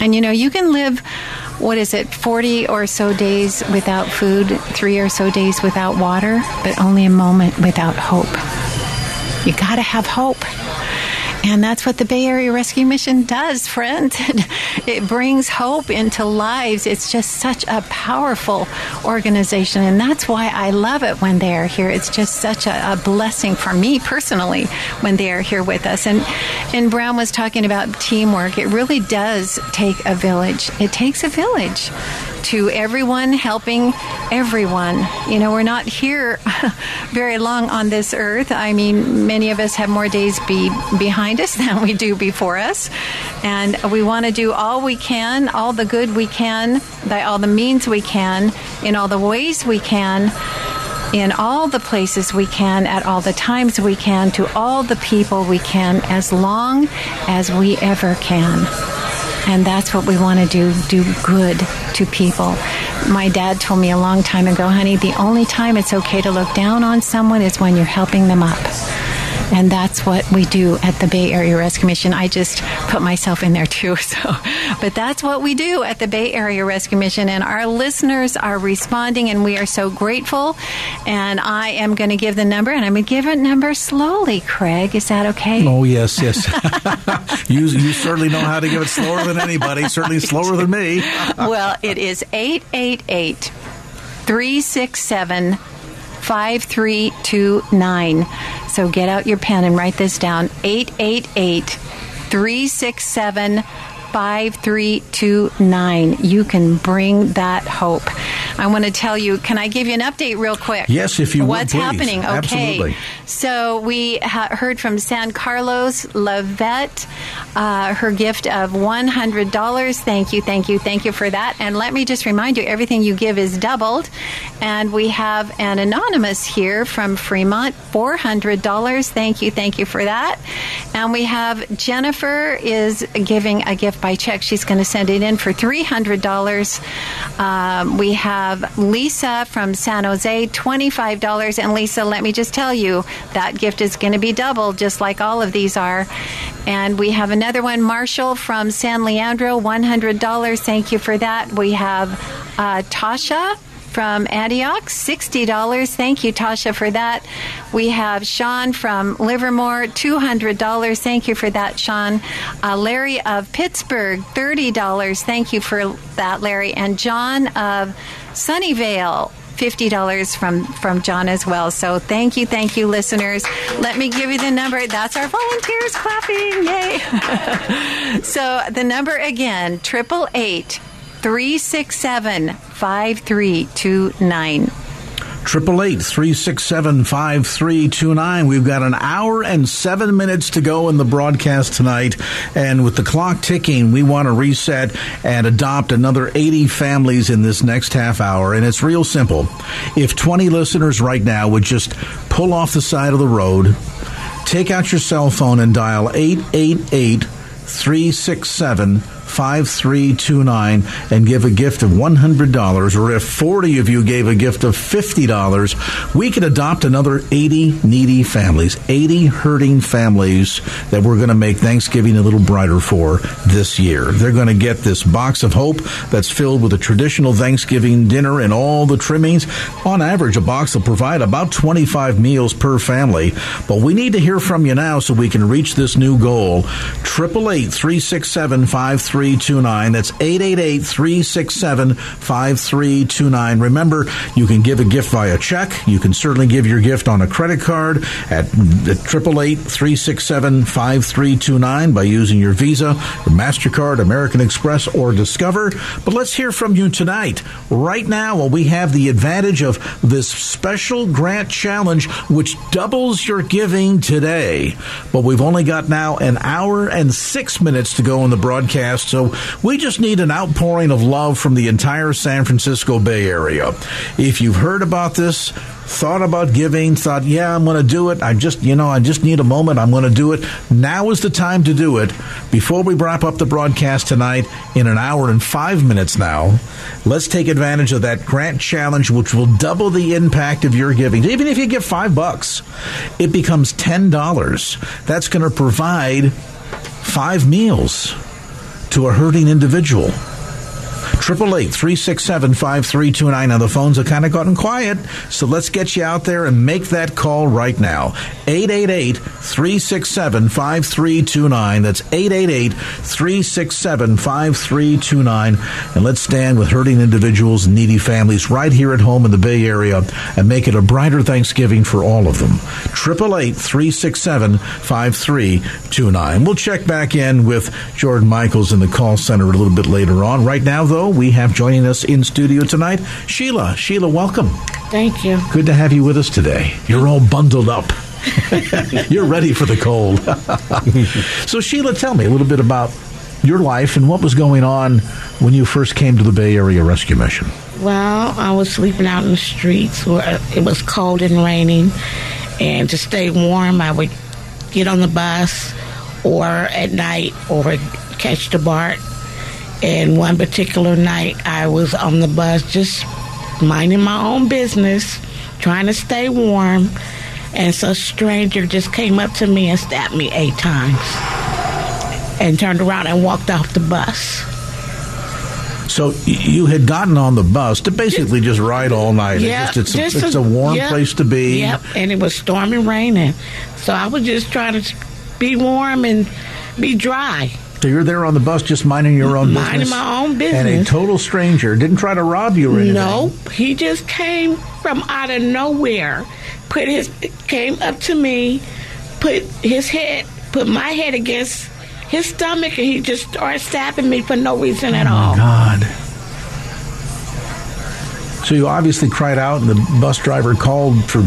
and you know you can live. What is it, 40 or so days without food, three or so days without water, but only a moment without hope. You got to have hope. And that's what the Bay Area Rescue Mission does, friends. it brings hope into lives. It's just such a powerful organization. And that's why I love it when they are here. It's just such a, a blessing for me personally when they are here with us. And, and Bram was talking about teamwork. It really does take a village. It takes a village. To everyone helping everyone. You know, we're not here very long on this earth. I mean, many of us have more days be behind us than we do before us. And we want to do all we can, all the good we can, by all the means we can, in all the ways we can in all the places we can, at all the times we can, to all the people we can, as long as we ever can. And that's what we want to do do good to people. My dad told me a long time ago, honey, the only time it's okay to look down on someone is when you're helping them up. And that's what we do at the Bay Area Rescue Mission. I just put myself in there too. So, but that's what we do at the Bay Area Rescue Mission. And our listeners are responding, and we are so grateful. And I am going to give the number, and I'm going to give it number slowly, Craig. Is that okay? Oh, yes, yes. you, you certainly know how to give it slower than anybody, certainly slower than me. well, it is 888 367 5329. So get out your pen and write this down 888 367 5329. You can bring that hope. I want to tell you, can I give you an update real quick? Yes, if you What's would, happening? Okay. Absolutely. So we ha- heard from San Carlos Lavette, uh, her gift of $100. Thank you, thank you, thank you for that. And let me just remind you, everything you give is doubled. And we have an anonymous here from Fremont, $400. Thank you, thank you for that. And we have Jennifer is giving a gift by check. She's going to send it in for $300. Um, we have Lisa from San Jose, $25. And Lisa, let me just tell you, that gift is going to be doubled, just like all of these are. And we have another one, Marshall from San Leandro, $100. Thank you for that. We have uh, Tasha from Antioch, $60. Thank you, Tasha, for that. We have Sean from Livermore, $200. Thank you for that, Sean. Uh, Larry of Pittsburgh, $30. Thank you for that, Larry. And John of Sunnyvale, $50 from, from John as well. So thank you, thank you, listeners. Let me give you the number. That's our volunteers clapping. Yay. so the number again, 888 Triple eight three six seven five three two nine. We've got an hour and seven minutes to go in the broadcast tonight, and with the clock ticking, we want to reset and adopt another eighty families in this next half hour. And it's real simple. If twenty listeners right now would just pull off the side of the road, take out your cell phone and dial eight eight eight three six seven. 5329 and give a gift of $100, or if 40 of you gave a gift of $50, we could adopt another 80 needy families, 80 hurting families that we're going to make Thanksgiving a little brighter for this year. They're going to get this box of hope that's filled with a traditional Thanksgiving dinner and all the trimmings. On average, a box will provide about 25 meals per family, but we need to hear from you now so we can reach this new goal. 888 367 5329. That's 888 367 5329. Remember, you can give a gift via check. You can certainly give your gift on a credit card at 888 367 5329 by using your Visa, your MasterCard, American Express, or Discover. But let's hear from you tonight. Right now, well, we have the advantage of this special grant challenge, which doubles your giving today. But we've only got now an hour and six minutes to go in the broadcast. So we just need an outpouring of love from the entire San Francisco Bay Area. If you've heard about this, thought about giving, thought, yeah, I'm going to do it. I just, you know, I just need a moment. I'm going to do it. Now is the time to do it. Before we wrap up the broadcast tonight in an hour and five minutes now, let's take advantage of that grant challenge, which will double the impact of your giving. Even if you give five bucks, it becomes $10. That's going to provide five meals to a hurting individual. Triple eight three six seven five three two nine. Now the phones have kind of gotten quiet, so let's get you out there and make that call right now. 888-367-5329. That's 888-367-5329. And let's stand with hurting individuals and needy families right here at home in the Bay Area and make it a brighter Thanksgiving for all of them. Triple eight three six seven five three two nine. We'll check back in with Jordan Michaels in the call center a little bit later on. Right now, though, we have joining us in studio tonight Sheila. Sheila, welcome. Thank you. Good to have you with us today. You're all bundled up. You're ready for the cold. so, Sheila, tell me a little bit about your life and what was going on when you first came to the Bay Area Rescue Mission. Well, I was sleeping out in the streets where it was cold and raining, and to stay warm, I would get on the bus or at night or catch the BART. And one particular night, I was on the bus just minding my own business, trying to stay warm, and so a stranger just came up to me and stabbed me eight times and turned around and walked off the bus. So you had gotten on the bus to basically just ride all night. It's, just, it's, a, it's a warm yep, place to be. Yep, and it was storming raining, so I was just trying to be warm and be dry. So you're there on the bus just minding your own minding business? my own business. And a total stranger didn't try to rob you or anything? Nope. He just came from out of nowhere, put his, came up to me, put his head, put my head against his stomach, and he just started stabbing me for no reason at oh all. God. So you obviously cried out, and the bus driver called for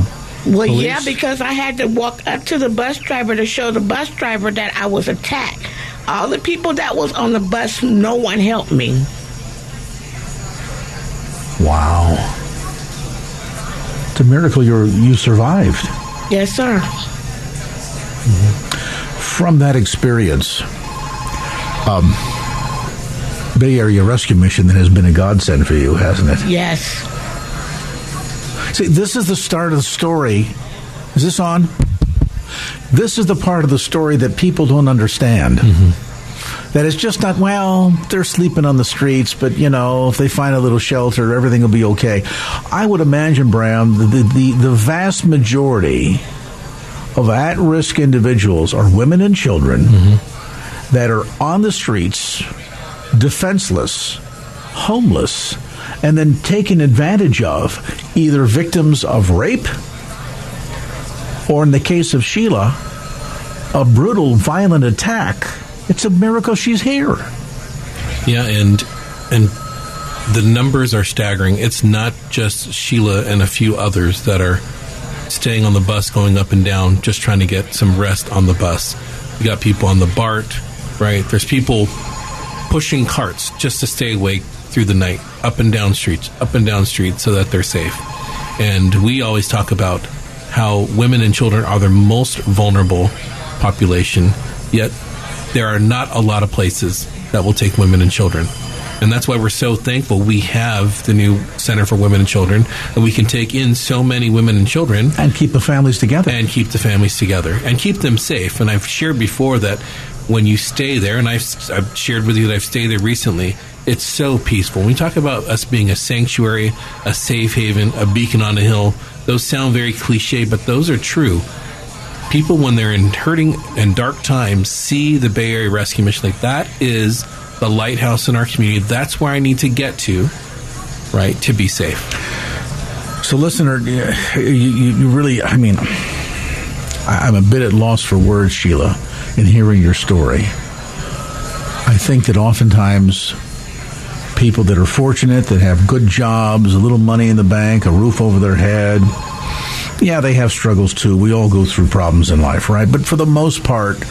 Well, police? yeah, because I had to walk up to the bus driver to show the bus driver that I was attacked. All the people that was on the bus, no one helped me. Wow. It's a miracle you you survived. Yes, sir. From that experience, um, Bay Area Rescue Mission that has been a godsend for you, hasn't it? Yes. See, this is the start of the story. Is this on? This is the part of the story that people don't understand. Mm-hmm. That it's just not, well, they're sleeping on the streets, but, you know, if they find a little shelter, everything will be okay. I would imagine, Bram, the, the, the, the vast majority of at risk individuals are women and children mm-hmm. that are on the streets, defenseless, homeless, and then taken advantage of, either victims of rape or, in the case of Sheila, a brutal, violent attack. It's a miracle she's here. Yeah, and and the numbers are staggering. It's not just Sheila and a few others that are staying on the bus, going up and down, just trying to get some rest on the bus. You got people on the BART, right? There's people pushing carts just to stay awake through the night, up and down streets, up and down streets, so that they're safe. And we always talk about how women and children are the most vulnerable population, yet there are not a lot of places that will take women and children. And that's why we're so thankful we have the new Center for Women and Children, and we can take in so many women and children. And keep the families together. And keep the families together. And keep them safe. And I've shared before that when you stay there, and I've, I've shared with you that I've stayed there recently, it's so peaceful. When we talk about us being a sanctuary, a safe haven, a beacon on a hill, those sound very cliche, but those are true people when they're in hurting and dark times see the Bay Area Rescue Mission like that is the lighthouse in our community. That's where I need to get to, right, to be safe. So, listener, you, you really, I mean, I'm a bit at loss for words, Sheila, in hearing your story. I think that oftentimes people that are fortunate, that have good jobs, a little money in the bank, a roof over their head, yeah, they have struggles too. We all go through problems in life, right? But for the most part,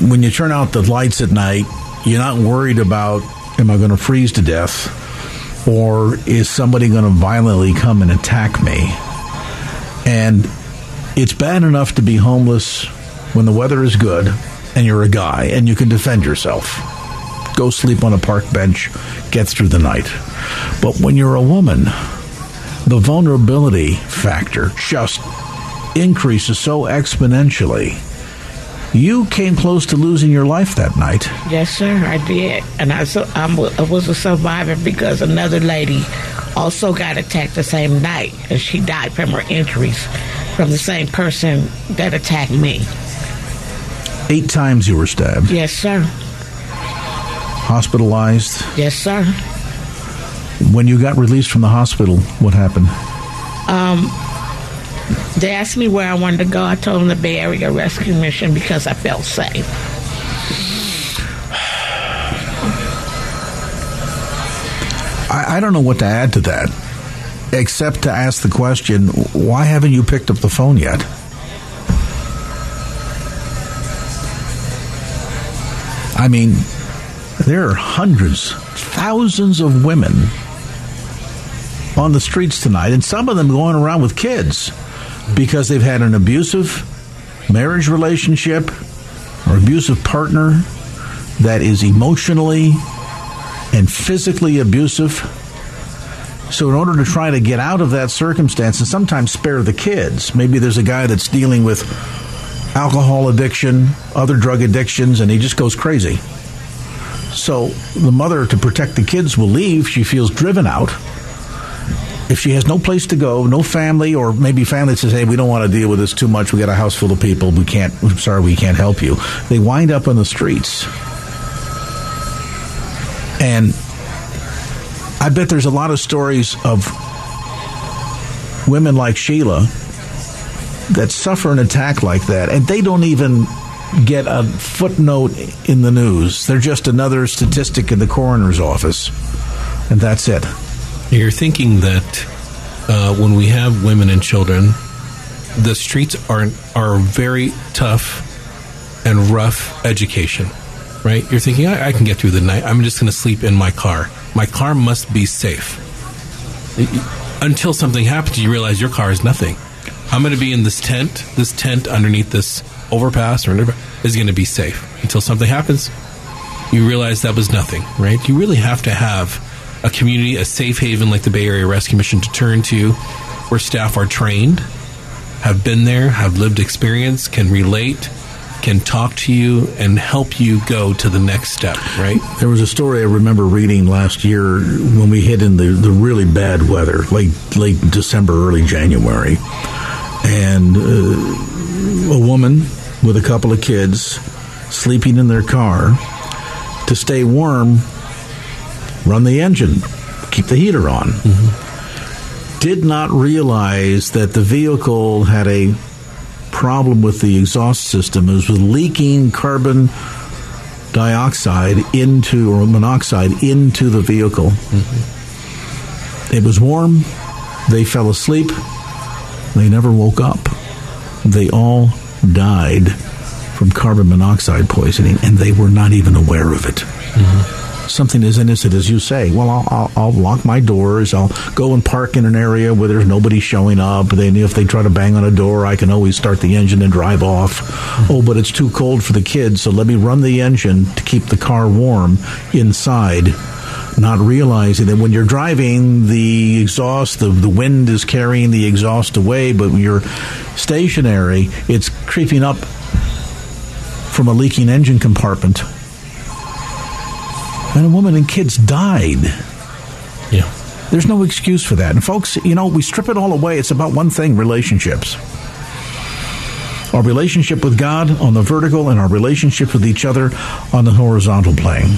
when you turn out the lights at night, you're not worried about, am I going to freeze to death? Or is somebody going to violently come and attack me? And it's bad enough to be homeless when the weather is good and you're a guy and you can defend yourself. Go sleep on a park bench, get through the night. But when you're a woman, the vulnerability factor just increases so exponentially. You came close to losing your life that night. Yes, sir, I did. And I, so, I'm, I was a survivor because another lady also got attacked the same night, and she died from her injuries from the same person that attacked me. Eight times you were stabbed. Yes, sir. Hospitalized. Yes, sir. When you got released from the hospital, what happened? Um, they asked me where I wanted to go. I told them the Bay Area Rescue Mission because I felt safe. I, I don't know what to add to that, except to ask the question: Why haven't you picked up the phone yet? I mean, there are hundreds, thousands of women on the streets tonight, and some of them going around with kids because they've had an abusive marriage relationship or abusive partner that is emotionally and physically abusive. So, in order to try to get out of that circumstance and sometimes spare the kids, maybe there's a guy that's dealing with alcohol addiction, other drug addictions, and he just goes crazy. So, the mother, to protect the kids, will leave. She feels driven out. If she has no place to go, no family, or maybe family says, "Hey, we don't want to deal with this too much. We got a house full of people. We can't. I'm sorry, we can't help you." They wind up on the streets, and I bet there's a lot of stories of women like Sheila that suffer an attack like that, and they don't even get a footnote in the news. They're just another statistic in the coroner's office, and that's it. You're thinking that uh, when we have women and children, the streets are are very tough and rough education, right? You're thinking I, I can get through the night. I'm just going to sleep in my car. My car must be safe. Until something happens, you realize your car is nothing. I'm going to be in this tent. This tent underneath this overpass or whatever is going to be safe until something happens. You realize that was nothing, right? You really have to have a community, a safe haven like the Bay Area Rescue Mission to turn to, where staff are trained, have been there, have lived experience, can relate, can talk to you, and help you go to the next step, right? There was a story I remember reading last year when we hit in the, the really bad weather, late late December, early January, and uh, a woman with a couple of kids sleeping in their car to stay warm run the engine, keep the heater on. Mm-hmm. Did not realize that the vehicle had a problem with the exhaust system. It was leaking carbon dioxide into or monoxide into the vehicle. Mm-hmm. It was warm. They fell asleep. They never woke up. They all died from carbon monoxide poisoning, and they were not even aware of it. Mm-hmm something as innocent as you say. Well, I'll, I'll, I'll, lock my doors. I'll go and park in an area where there's nobody showing up. Then if they try to bang on a door, I can always start the engine and drive off. Oh, but it's too cold for the kids, so let me run the engine to keep the car warm inside. Not realizing that when you're driving, the exhaust, the, the wind is carrying the exhaust away, but when you're stationary, it's creeping up from a leaking engine compartment and a woman and kids died. Yeah. There's no excuse for that. And folks, you know, we strip it all away. It's about one thing relationships. Our relationship with God on the vertical and our relationship with each other on the horizontal plane.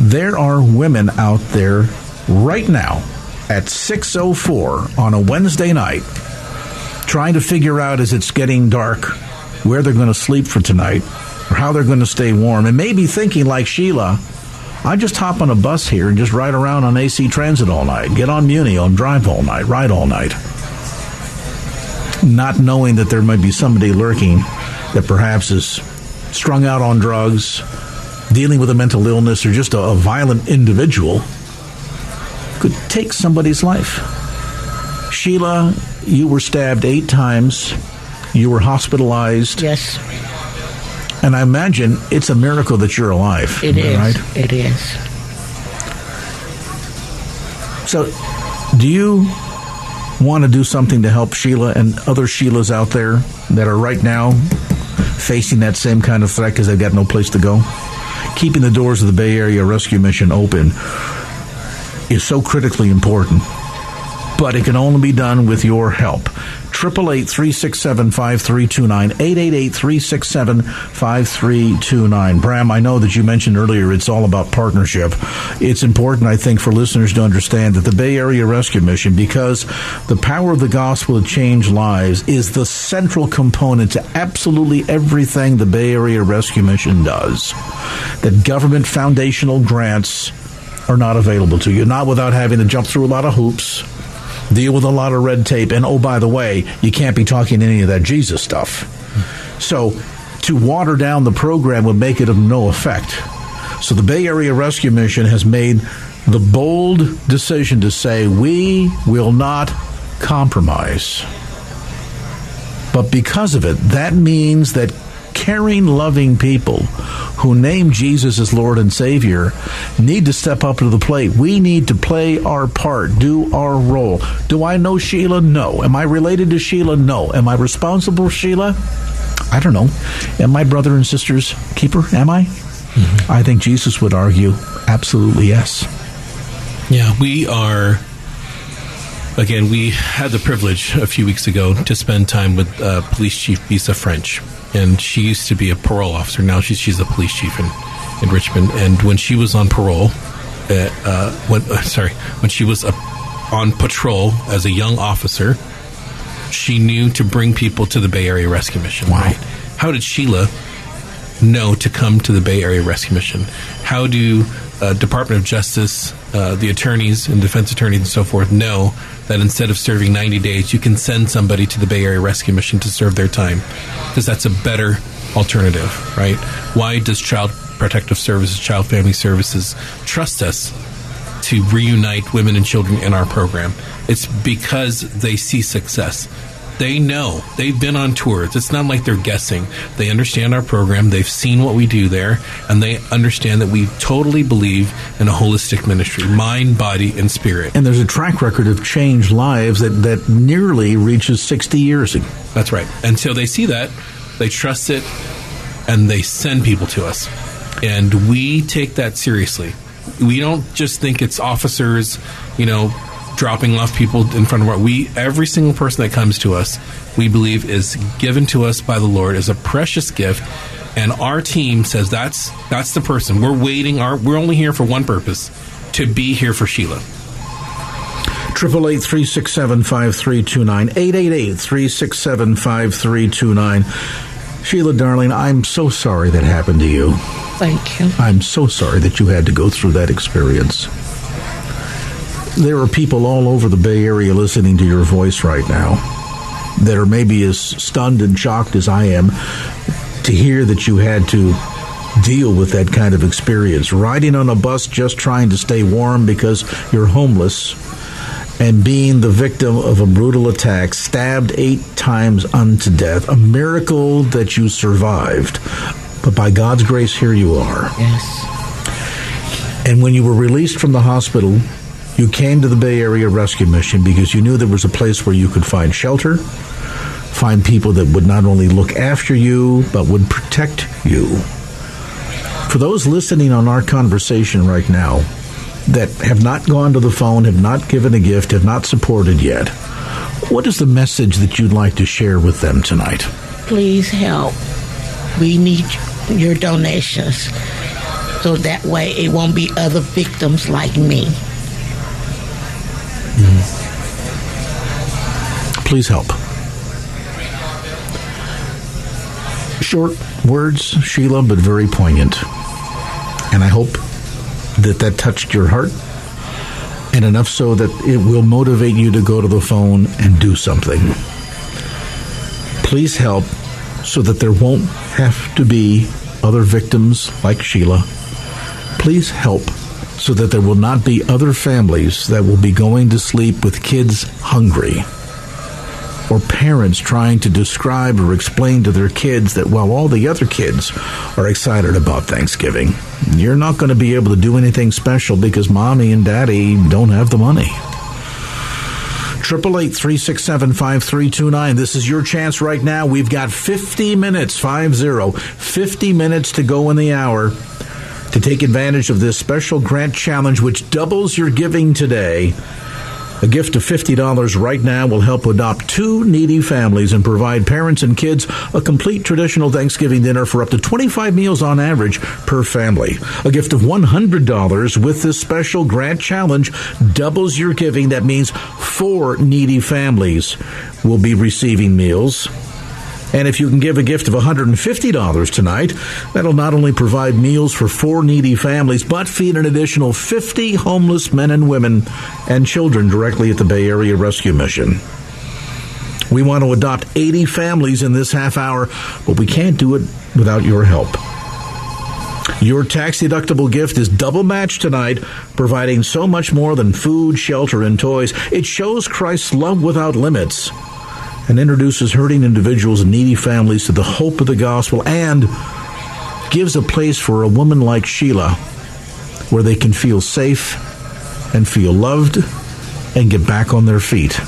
There are women out there right now at 6:04 on a Wednesday night trying to figure out as it's getting dark where they're going to sleep for tonight or how they're going to stay warm, and maybe thinking like Sheila, I just hop on a bus here and just ride around on AC Transit all night, get on Muni and drive all night, ride all night. Not knowing that there might be somebody lurking that perhaps is strung out on drugs, dealing with a mental illness, or just a, a violent individual could take somebody's life. Sheila, you were stabbed eight times. You were hospitalized. Yes. And I imagine it's a miracle that you're alive. It is. Right? It is. So, do you want to do something to help Sheila and other Sheilas out there that are right now facing that same kind of threat because they've got no place to go? Keeping the doors of the Bay Area Rescue Mission open is so critically important, but it can only be done with your help. 888 367 5329. 888 367 5329. Bram, I know that you mentioned earlier it's all about partnership. It's important, I think, for listeners to understand that the Bay Area Rescue Mission, because the power of the gospel to change lives is the central component to absolutely everything the Bay Area Rescue Mission does. That government foundational grants are not available to you, not without having to jump through a lot of hoops, deal with a lot of red tape, and oh, by the way, you can't be talking any of that Jesus stuff. So to water down the program would make it of no effect. So the Bay Area Rescue Mission has made the bold decision to say we will not compromise. But because of it, that means that caring, loving people who name Jesus as Lord and Savior need to step up to the plate. We need to play our part, do our role. Do I know Sheila? No. Am I related to Sheila? No. Am I responsible Sheila? I don't know. Am I brother and sister's keeper? Am I? Mm-hmm. I think Jesus would argue absolutely yes. Yeah, we are. Again, we had the privilege a few weeks ago to spend time with uh, Police Chief Bisa French, and she used to be a parole officer. Now she's she's the police chief in, in Richmond. And when she was on parole, uh, uh, when uh, sorry, when she was a, on patrol as a young officer, she knew to bring people to the Bay Area Rescue Mission. Wow. Right? How did Sheila know to come to the Bay Area Rescue Mission? How do uh, Department of Justice, uh, the attorneys and defense attorneys and so forth know that instead of serving 90 days, you can send somebody to the Bay Area Rescue Mission to serve their time? Because that's a better alternative, right? Why does Child Protective Services, Child Family Services trust us to reunite women and children in our program? It's because they see success. They know. They've been on tours. It's not like they're guessing. They understand our program. They've seen what we do there, and they understand that we totally believe in a holistic ministry mind, body, and spirit. And there's a track record of changed lives that, that nearly reaches 60 years. That's right. Until they see that, they trust it, and they send people to us. And we take that seriously. We don't just think it's officers, you know, dropping off people in front of our we every single person that comes to us we believe is given to us by the lord as a precious gift and our team says that's that's the person we're waiting our we're only here for one purpose to be here for sheila Triple eight three six seven five three two nine eight eight eight three six seven five three two nine. Sheila, darling, I'm so sorry that happened to you. Thank you. I'm so sorry that you had to go through that experience there are people all over the Bay Area listening to your voice right now that are maybe as stunned and shocked as I am to hear that you had to deal with that kind of experience. Riding on a bus just trying to stay warm because you're homeless and being the victim of a brutal attack, stabbed eight times unto death. A miracle that you survived. But by God's grace, here you are. Yes. And when you were released from the hospital, you came to the Bay Area Rescue Mission because you knew there was a place where you could find shelter, find people that would not only look after you, but would protect you. For those listening on our conversation right now that have not gone to the phone, have not given a gift, have not supported yet, what is the message that you'd like to share with them tonight? Please help. We need your donations so that way it won't be other victims like me. Hmm. Please help. Short words, Sheila, but very poignant. And I hope that that touched your heart and enough so that it will motivate you to go to the phone and do something. Please help so that there won't have to be other victims like Sheila. Please help so that there will not be other families that will be going to sleep with kids hungry or parents trying to describe or explain to their kids that while all the other kids are excited about Thanksgiving, you're not going to be able to do anything special because mommy and daddy don't have the money. Triple eight three six seven five three two nine. This is your chance right now. We've got fifty minutes, five zero, fifty minutes to go in the hour to take advantage of this special grant challenge, which doubles your giving today. A gift of $50 right now will help adopt two needy families and provide parents and kids a complete traditional Thanksgiving dinner for up to 25 meals on average per family. A gift of $100 with this special grant challenge doubles your giving. That means four needy families will be receiving meals. And if you can give a gift of $150 tonight, that'll not only provide meals for four needy families, but feed an additional 50 homeless men and women and children directly at the Bay Area Rescue Mission. We want to adopt 80 families in this half hour, but we can't do it without your help. Your tax deductible gift is double matched tonight, providing so much more than food, shelter, and toys. It shows Christ's love without limits and introduces hurting individuals and needy families to the hope of the gospel and gives a place for a woman like Sheila where they can feel safe and feel loved and get back on their feet.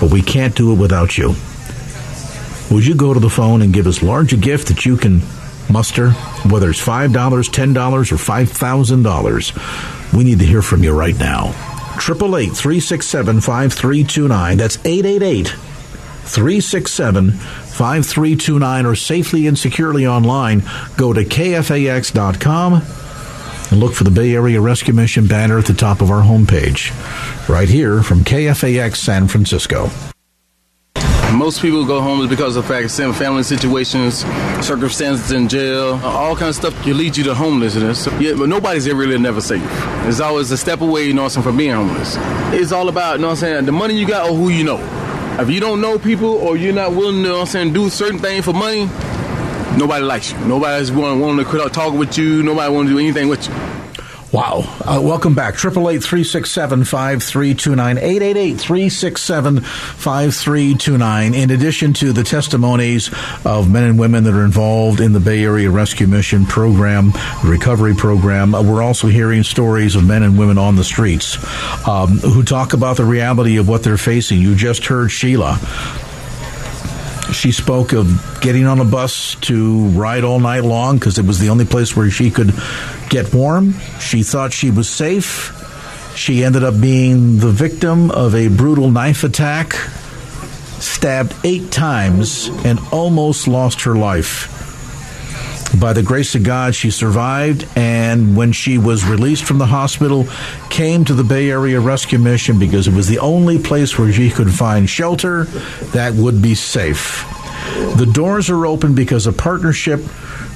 But we can't do it without you. Would you go to the phone and give as large a gift that you can muster, whether it's $5, $10, or $5,000? We need to hear from you right now. 888 367 5329. That's 888 367 5329 or safely and securely online. Go to kfax.com and look for the Bay Area Rescue Mission banner at the top of our homepage. Right here from KFAX San Francisco. Most people go homeless because of the fact of family situations, circumstances in jail, all kind of stuff can lead you to homelessness. Yeah, but nobody's ever really never safe. It's always a step away, you know, something from being homeless. It's all about, you know what I'm saying, the money you got or who you know. If you don't know people or you're not willing to, you know I'm saying, do certain things for money, nobody likes you. Nobody's going to quit out talking with you. Nobody want to do anything with you. Wow. Uh, welcome back. 888-367-5329. 888-367-5329. In addition to the testimonies of men and women that are involved in the Bay Area Rescue Mission program, recovery program, uh, we're also hearing stories of men and women on the streets um, who talk about the reality of what they're facing. You just heard Sheila she spoke of getting on a bus to ride all night long because it was the only place where she could get warm. She thought she was safe. She ended up being the victim of a brutal knife attack, stabbed eight times, and almost lost her life. By the grace of God, she survived, and when she was released from the hospital, came to the Bay Area Rescue Mission because it was the only place where she could find shelter that would be safe. The doors are open because of partnership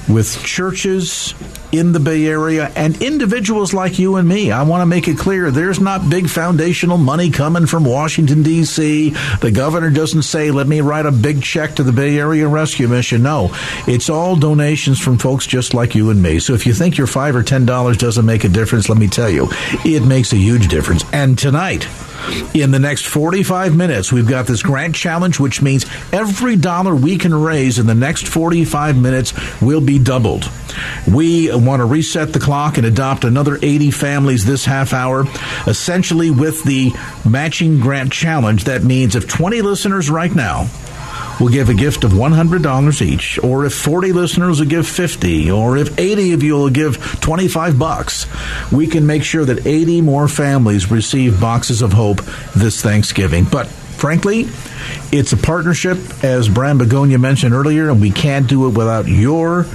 with churches in the Bay Area and individuals like you and me. I want to make it clear there's not big foundational money coming from Washington, D.C. The governor doesn't say, let me write a big check to the Bay Area Rescue Mission. No, it's all donations from folks just like you and me. So if you think your 5 or $10 doesn't make a difference, let me tell you, it makes a huge difference. And tonight, in the next 45 minutes, we've got this grant challenge, which means every dollar we can raise in the next 45 minutes will be doubled. We want to reset the clock and adopt another 80 families this half hour, essentially with the matching grant challenge. That means if 20 listeners right now will give a gift of $100 each, or if 40 listeners will give 50, or if 80 of you will give 25 bucks, we can make sure that 80 more families receive boxes of hope this Thanksgiving. But frankly, it's a partnership, as Bram Begonia mentioned earlier, and we can't do it without your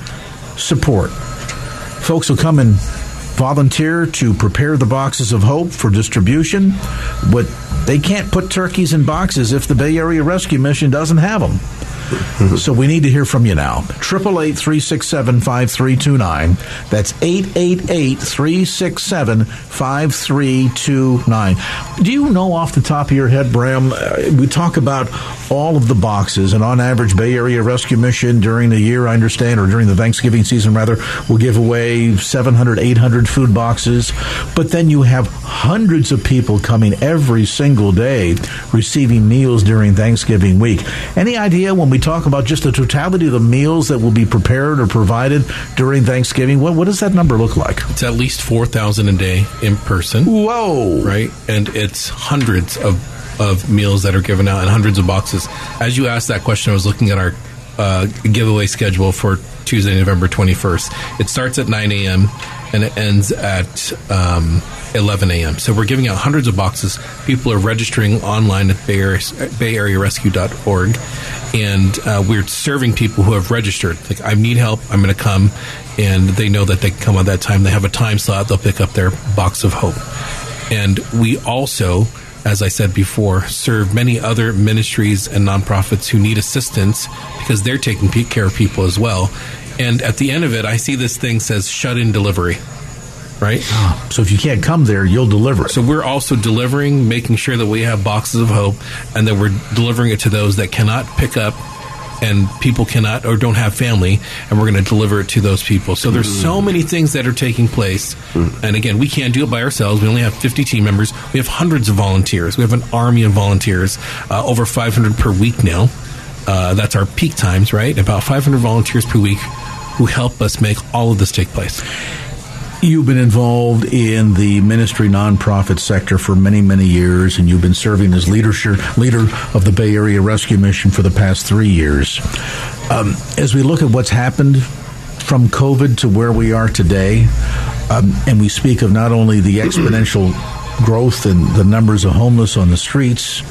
support. Folks will come and volunteer to prepare the boxes of hope for distribution, but they can't put turkeys in boxes if the Bay Area Rescue Mission doesn't have them. So we need to hear from you now. 888 367 5329. That's 888 367 5329. Do you know off the top of your head, Bram? Uh, we talk about all of the boxes, and on average, Bay Area Rescue Mission during the year, I understand, or during the Thanksgiving season, rather, will give away 700, 800 food boxes. But then you have hundreds of people coming every single day receiving meals during Thanksgiving week. Any idea when we talk about just the totality of the meals that will be prepared or provided during Thanksgiving, what, what does that number look like? It's at least 4,000 a day in person. Whoa. Right? And it's hundreds of, of meals that are given out and hundreds of boxes. As you asked that question, I was looking at our uh, giveaway schedule for Tuesday, November 21st. It starts at 9 a.m. and it ends at um, 11 a.m. So we're giving out hundreds of boxes. People are registering online at Bay, Area, bayarearescue.org, and uh, we're serving people who have registered. Like, I need help. I'm going to come, and they know that they can come at that time. They have a time slot. They'll pick up their box of hope, and we also as I said before, serve many other ministries and nonprofits who need assistance because they're taking care of people as well. And at the end of it, I see this thing says shut in delivery. Right? So if you can't come there, you'll deliver it. So we're also delivering, making sure that we have boxes of hope and that we're delivering it to those that cannot pick up and people cannot or don't have family and we're going to deliver it to those people. So there's so many things that are taking place. And again we can't do it by ourselves. We only have 50 team members. We have hundreds of volunteers. We have an army of volunteers uh, over 500 per week now. Uh, that's our peak times right? About 500 volunteers per week who help us make all of this take place You've been involved in the ministry nonprofit sector for many, many years, and you've been serving as leadership, leader of the Bay Area Rescue Mission for the past three years. Um, as we look at what's happened from COVID to where we are today, um, and we speak of not only the exponential growth in the numbers of homeless on the streets,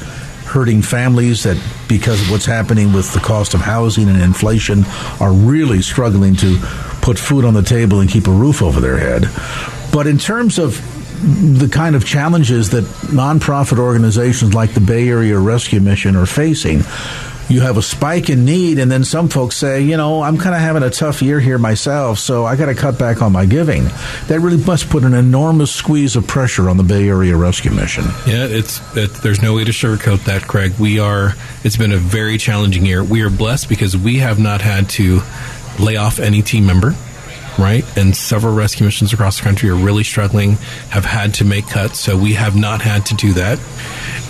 hurting families that, because of what's happening with the cost of housing and inflation, are really struggling to put food on the table and keep a roof over their head. But in terms of the kind of challenges that nonprofit organizations like the Bay Area Rescue Mission are facing, you have a spike in need, and then some folks say, you know, I'm kind of having a tough year here myself, so I got to cut back on my giving. That really must put an enormous squeeze of pressure on the Bay Area Rescue Mission. Yeah, it's it, there's no way to sugarcoat that, Craig. We are. It's been a very challenging year. We are blessed because we have not had to lay off any team member, right? And several rescue missions across the country are really struggling, have had to make cuts. So we have not had to do that,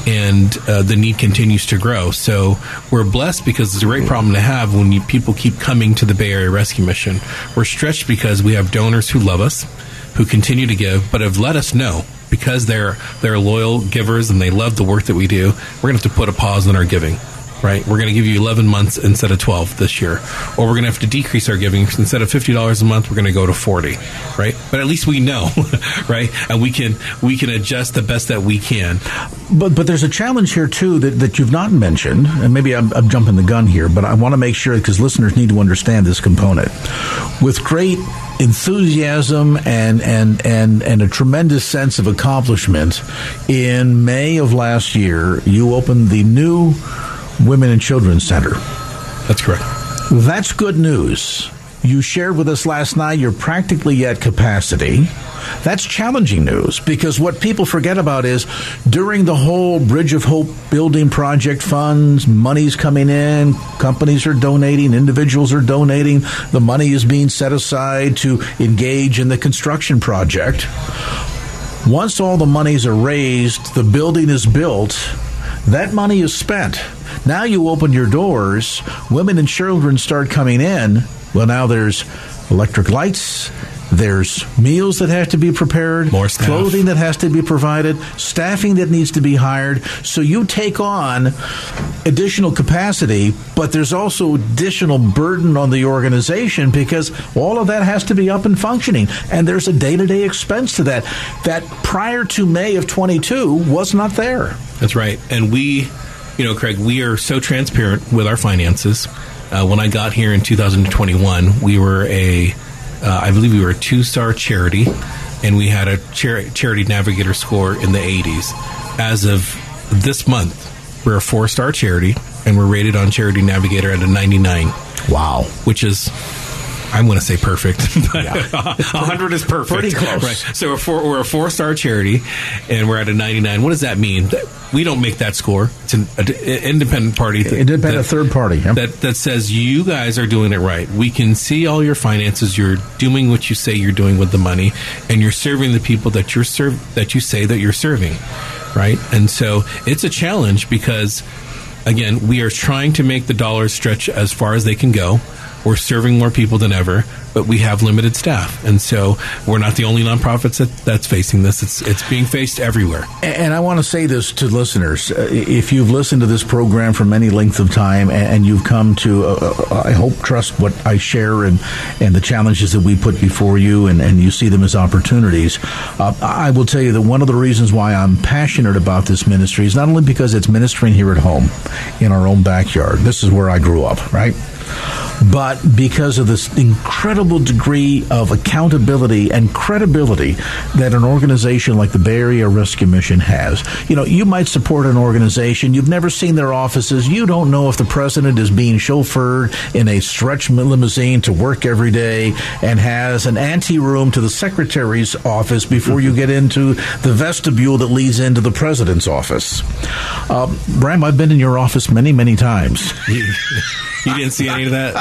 and uh, the need continues to grow. So we're blessed because it's a great problem to have when you, people keep coming to the Bay Area Rescue Mission. We're stretched because we have donors who love us who continue to give, but have let us know because they're they're loyal givers and they love the work that we do. We're gonna have to put a pause on our giving. Right, we're going to give you 11 months instead of 12 this year, or we're going to have to decrease our giving instead of $50 a month. We're going to go to 40, right? But at least we know, right, and we can we can adjust the best that we can. But but there's a challenge here too that, that you've not mentioned, and maybe I'm, I'm jumping the gun here, but I want to make sure because listeners need to understand this component. With great enthusiasm and and and and a tremendous sense of accomplishment, in May of last year, you opened the new Women and Children's Center. That's correct. That's good news. You shared with us last night you're practically at capacity. That's challenging news because what people forget about is during the whole Bridge of Hope building project funds, money's coming in, companies are donating, individuals are donating, the money is being set aside to engage in the construction project. Once all the monies are raised, the building is built, that money is spent. Now you open your doors, women and children start coming in. Well, now there's electric lights, there's meals that have to be prepared, More staff. clothing that has to be provided, staffing that needs to be hired. So you take on additional capacity, but there's also additional burden on the organization because all of that has to be up and functioning. And there's a day to day expense to that that prior to May of 22 was not there. That's right. And we, you know, Craig, we are so transparent with our finances. Uh, when I got here in 2021, we were a, uh, I believe we were a two star charity, and we had a char- charity navigator score in the 80s. As of this month, we're a four star charity, and we're rated on Charity Navigator at a 99. Wow. Which is. I'm going to say perfect. but a hundred is perfect. Pretty close. Right. So we're, four, we're a four star charity, and we're at a 99. What does that mean? We don't make that score. It's an a, a- independent party. that- Independent third party. yeah. that that says you guys are doing it right. We can see all your finances. You're doing what you say you're doing with the money, and you're serving the people that you're serve that you say that you're serving, right? And so it's a challenge because, again, we are trying to make the dollars stretch as far as they can go. We're serving more people than ever, but we have limited staff, and so we're not the only nonprofits that, that's facing this. It's it's being faced everywhere. And I want to say this to listeners: Uh, if you've listened to this program for any length of time, and and you've come to, uh, uh, I hope, trust what I share and and the challenges that we put before you, and, and you see them as opportunities. Uh, I will tell you that one of the reasons why I'm passionate about this ministry is not only because it's ministering here at home, in our own backyard. This is where I grew up, right? But because of this incredible degree of accountability and credibility that an organization like the Bay Area Rescue Mission has. You know, you might support an organization, you've never seen their offices, you don't know if the president is being chauffeured in a stretch limousine to work every day and has an ante room to the secretary's office before you get into the vestibule that leads into the president's office. Um, Bram, I've been in your office many, many times. you didn't see any of that?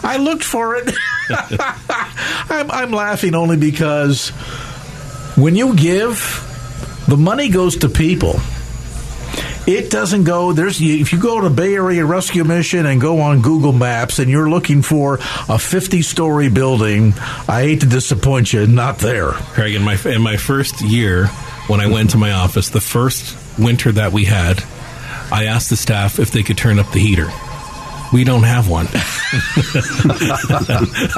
I looked for it. I'm, I'm laughing only because when you give, the money goes to people. It doesn't go. There's if you go to Bay Area Rescue Mission and go on Google Maps and you're looking for a 50 story building, I hate to disappoint you, not there. Craig, in my in my first year when I went to my office, the first winter that we had, I asked the staff if they could turn up the heater. We don't have one.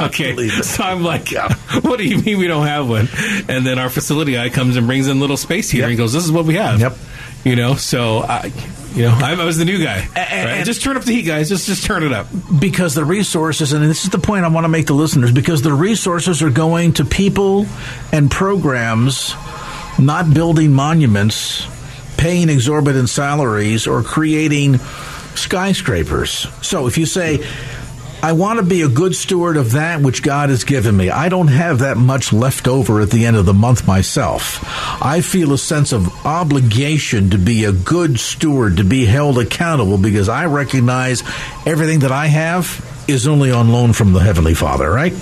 okay, so I'm like, what do you mean we don't have one? And then our facility guy comes and brings in little space heater and goes, "This is what we have." Yep. You know, so I, you know, I, I was the new guy. right? Just turn up the heat, guys. Just just turn it up. because the resources, and this is the point I want to make to listeners, because the resources are going to people and programs, not building monuments, paying exorbitant salaries, or creating skyscrapers. So if you say, I want to be a good steward of that which God has given me. I don't have that much left over at the end of the month myself. I feel a sense of obligation to be a good steward, to be held accountable because I recognize everything that I have is only on loan from the Heavenly Father, right?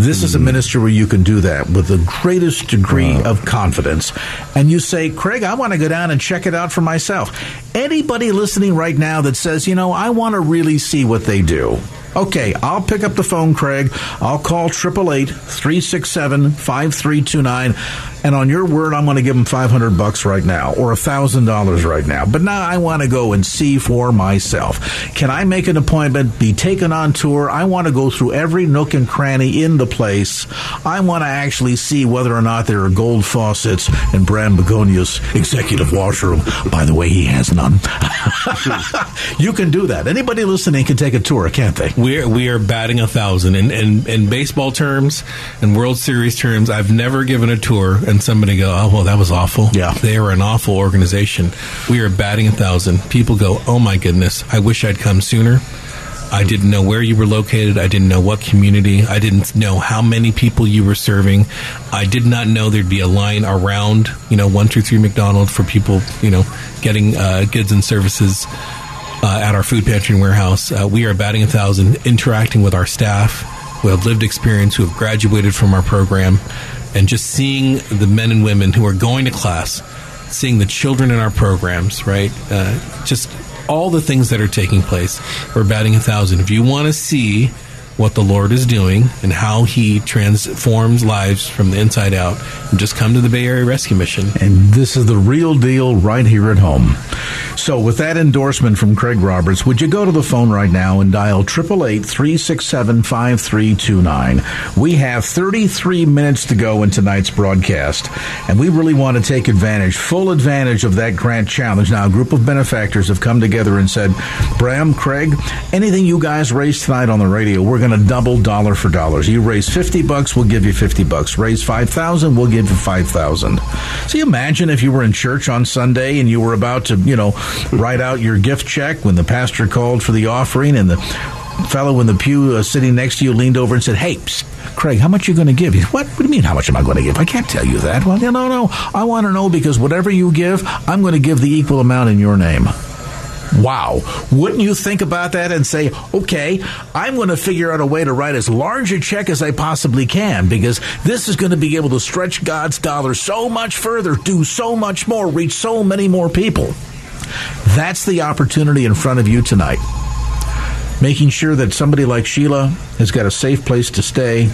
This is a ministry where you can do that with the greatest degree of confidence. And you say, Craig, I want to go down and check it out for myself. Anybody listening right now that says, you know, I want to really see what they do. Okay, I'll pick up the phone, Craig. I'll call 888 367 5329. And on your word, I'm going to give them 500 bucks right now or $1,000 right now. But now I want to go and see for myself. Can I make an appointment, be taken on tour? I want to go through every nook and cranny in the place. I want to actually see whether or not there are gold faucets in Bram Begonia's executive washroom. By the way, he has none. you can do that. Anybody listening can take a tour, can't they? We're we are batting a thousand in, in in baseball terms and World Series terms. I've never given a tour and somebody go, oh well, that was awful. Yeah, they are an awful organization. We are batting a thousand. People go, oh my goodness, I wish I'd come sooner. I didn't know where you were located. I didn't know what community. I didn't know how many people you were serving. I did not know there'd be a line around, you know, one through three Macdonald for people, you know, getting uh, goods and services uh, at our food pantry and warehouse. Uh, we are batting a thousand, interacting with our staff who have lived experience, who have graduated from our program, and just seeing the men and women who are going to class, seeing the children in our programs, right? Uh, just all the things that are taking place. We're batting a thousand. If you want to see what the Lord is doing and how He transforms lives from the inside out, just come to the Bay Area Rescue Mission. And this is the real deal right here at home. So, with that endorsement from Craig Roberts, would you go to the phone right now and dial 888 367 5329? We have 33 minutes to go in tonight's broadcast, and we really want to take advantage, full advantage of that grant challenge. Now, a group of benefactors have come together and said, Bram, Craig, anything you guys raise tonight on the radio, we're going to double dollar for dollars. You raise 50 bucks, we'll give you 50 bucks. Raise 5,000, we'll give you 5,000. So you imagine if you were in church on Sunday and you were about to, you know, write out your gift check when the pastor called for the offering and the fellow in the pew uh, sitting next to you leaned over and said, "Hey, psst, Craig, how much you going to give?" You, what? What do you mean? How much am I going to give? I can't tell you that. Well, no, no. I want to know because whatever you give, I'm going to give the equal amount in your name. Wow. Wouldn't you think about that and say, okay, I'm going to figure out a way to write as large a check as I possibly can because this is going to be able to stretch God's dollar so much further, do so much more, reach so many more people. That's the opportunity in front of you tonight. Making sure that somebody like Sheila has got a safe place to stay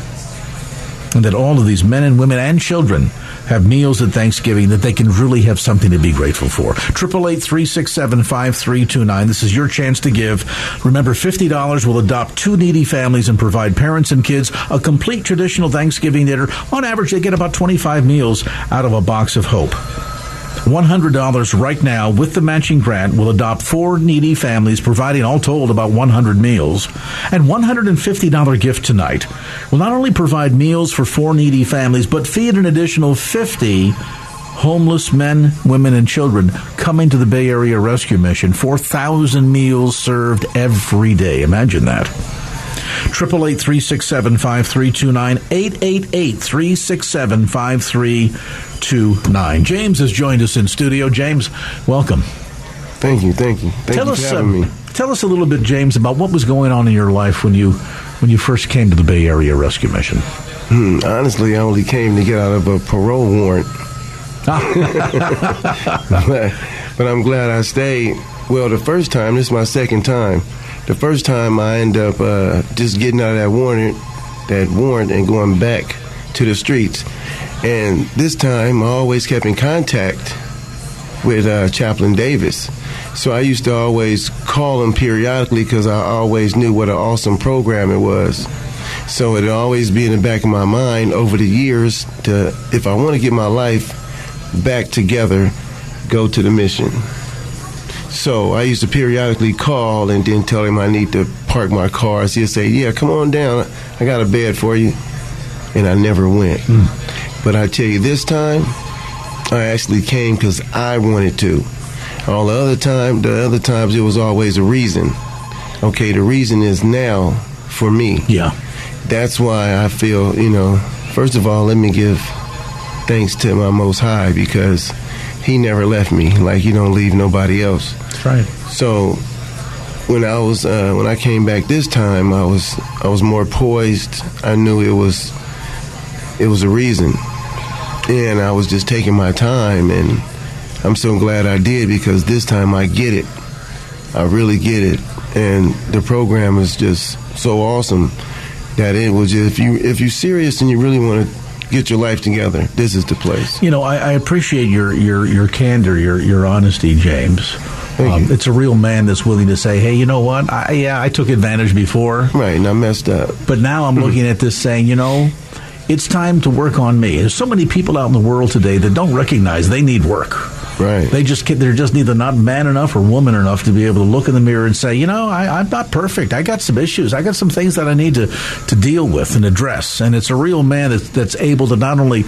and that all of these men and women and children have meals at Thanksgiving that they can really have something to be grateful for. Triple eight three six seven five three two nine. This is your chance to give. Remember, fifty dollars will adopt two needy families and provide parents and kids a complete traditional Thanksgiving dinner. On average, they get about twenty five meals out of a box of hope. $100 right now with the matching grant will adopt four needy families, providing all told about 100 meals. And $150 gift tonight will not only provide meals for four needy families, but feed an additional 50 homeless men, women, and children coming to the Bay Area Rescue Mission. 4,000 meals served every day. Imagine that. Triple eight three six seven five three two nine eight eight eight three six seven five three two nine. James has joined us in studio. James, welcome. Thank you, thank you. Thank tell you us, for having me. Tell us a little bit, James, about what was going on in your life when you when you first came to the Bay Area Rescue Mission. Hmm, honestly, I only came to get out of a parole warrant. but, but I'm glad I stayed. Well, the first time, this is my second time. The first time I end up uh, just getting out of that warrant, that warrant, and going back to the streets. And this time, I always kept in contact with uh, Chaplain Davis. So I used to always call him periodically because I always knew what an awesome program it was. So it'd always be in the back of my mind over the years to, if I want to get my life back together, go to the mission. So I used to periodically call and then tell him I need to park my car. So he'd say, "Yeah, come on down. I got a bed for you." And I never went. Hmm. But I tell you, this time I actually came because I wanted to. All the other time, the other times it was always a reason. Okay, the reason is now for me. Yeah. That's why I feel, you know, first of all, let me give thanks to my Most High because He never left me. Like He don't leave nobody else. That's right. So when I was uh, when I came back this time, I was I was more poised. I knew it was it was a reason, and I was just taking my time. And I'm so glad I did because this time I get it. I really get it, and the program is just so awesome that it was. Just, if you if you're serious and you really want to get your life together, this is the place. You know, I, I appreciate your, your, your candor, your, your honesty, James. Um, it's a real man that's willing to say, "Hey, you know what? I, yeah, I took advantage before, right? And I messed up, but now I'm looking at this, saying, you know, it's time to work on me." There's so many people out in the world today that don't recognize they need work. Right. They just they're just either not man enough or woman enough to be able to look in the mirror and say, you know, I, I'm not perfect. I got some issues. I got some things that I need to to deal with and address. And it's a real man that's, that's able to not only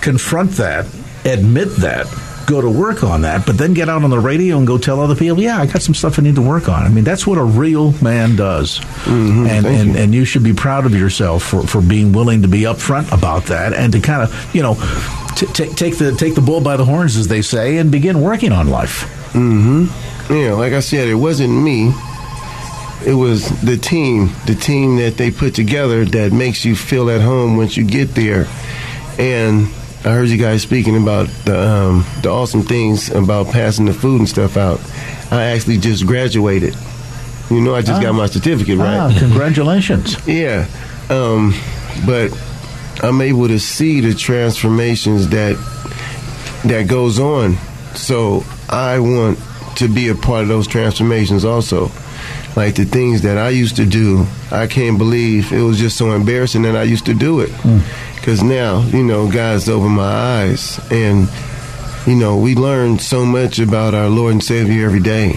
confront that, admit that, go to work on that, but then get out on the radio and go tell other people, yeah, I got some stuff I need to work on. I mean, that's what a real man does. Mm-hmm. and, and, you. and you should be proud of yourself for, for being willing to be upfront about that and to kind of, you know, t- t- take the take the bull by the horns, as they say, and begin working on life. Mm-hmm. Yeah, like I said, it wasn't me. It was the team, the team that they put together that makes you feel at home once you get there. And I heard you guys speaking about the um, the awesome things about passing the food and stuff out. I actually just graduated. You know, I just Ah. got my certificate, right? Ah, congratulations. Yeah. Um, but I'm able to see the transformations that that goes on. So I want to be a part of those transformations also. Like the things that I used to do, I can't believe it was just so embarrassing that I used to do it. Because now, you know, God's opened my eyes. And, you know, we learn so much about our Lord and Savior every day.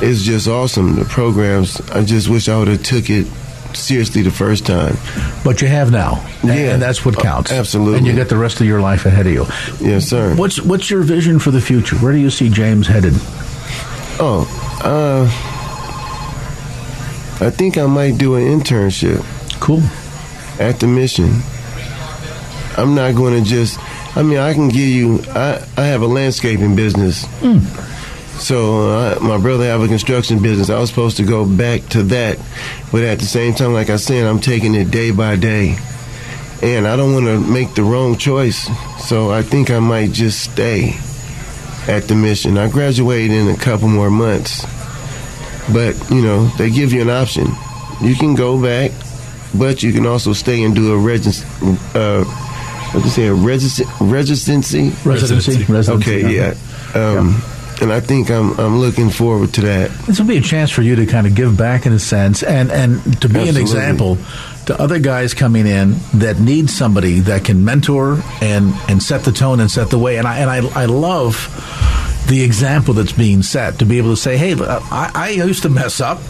It's just awesome. The programs, I just wish I would have took it seriously the first time. But you have now, and, Yeah. and that's what counts. Absolutely. and you got the rest of your life ahead of you. Yes, sir. What's what's your vision for the future? Where do you see James headed? Oh, uh, I think I might do an internship. Cool. At the mission. I'm not going to just. I mean, I can give you. I I have a landscaping business. So uh, my brother have a construction business. I was supposed to go back to that, but at the same time, like I said, I'm taking it day by day, and I don't want to make the wrong choice. So I think I might just stay at the mission. I graduate in a couple more months, but you know they give you an option. You can go back, but you can also stay and do a regis- uh, what you say a regis- residency Residency. Residency, Okay, yeah. yeah. Um, and I think I'm I'm looking forward to that. This will be a chance for you to kind of give back in a sense, and and to be an example to other guys coming in that need somebody that can mentor and and set the tone and set the way. And I and I I love the example that's being set to be able to say, hey, I, I used to mess up.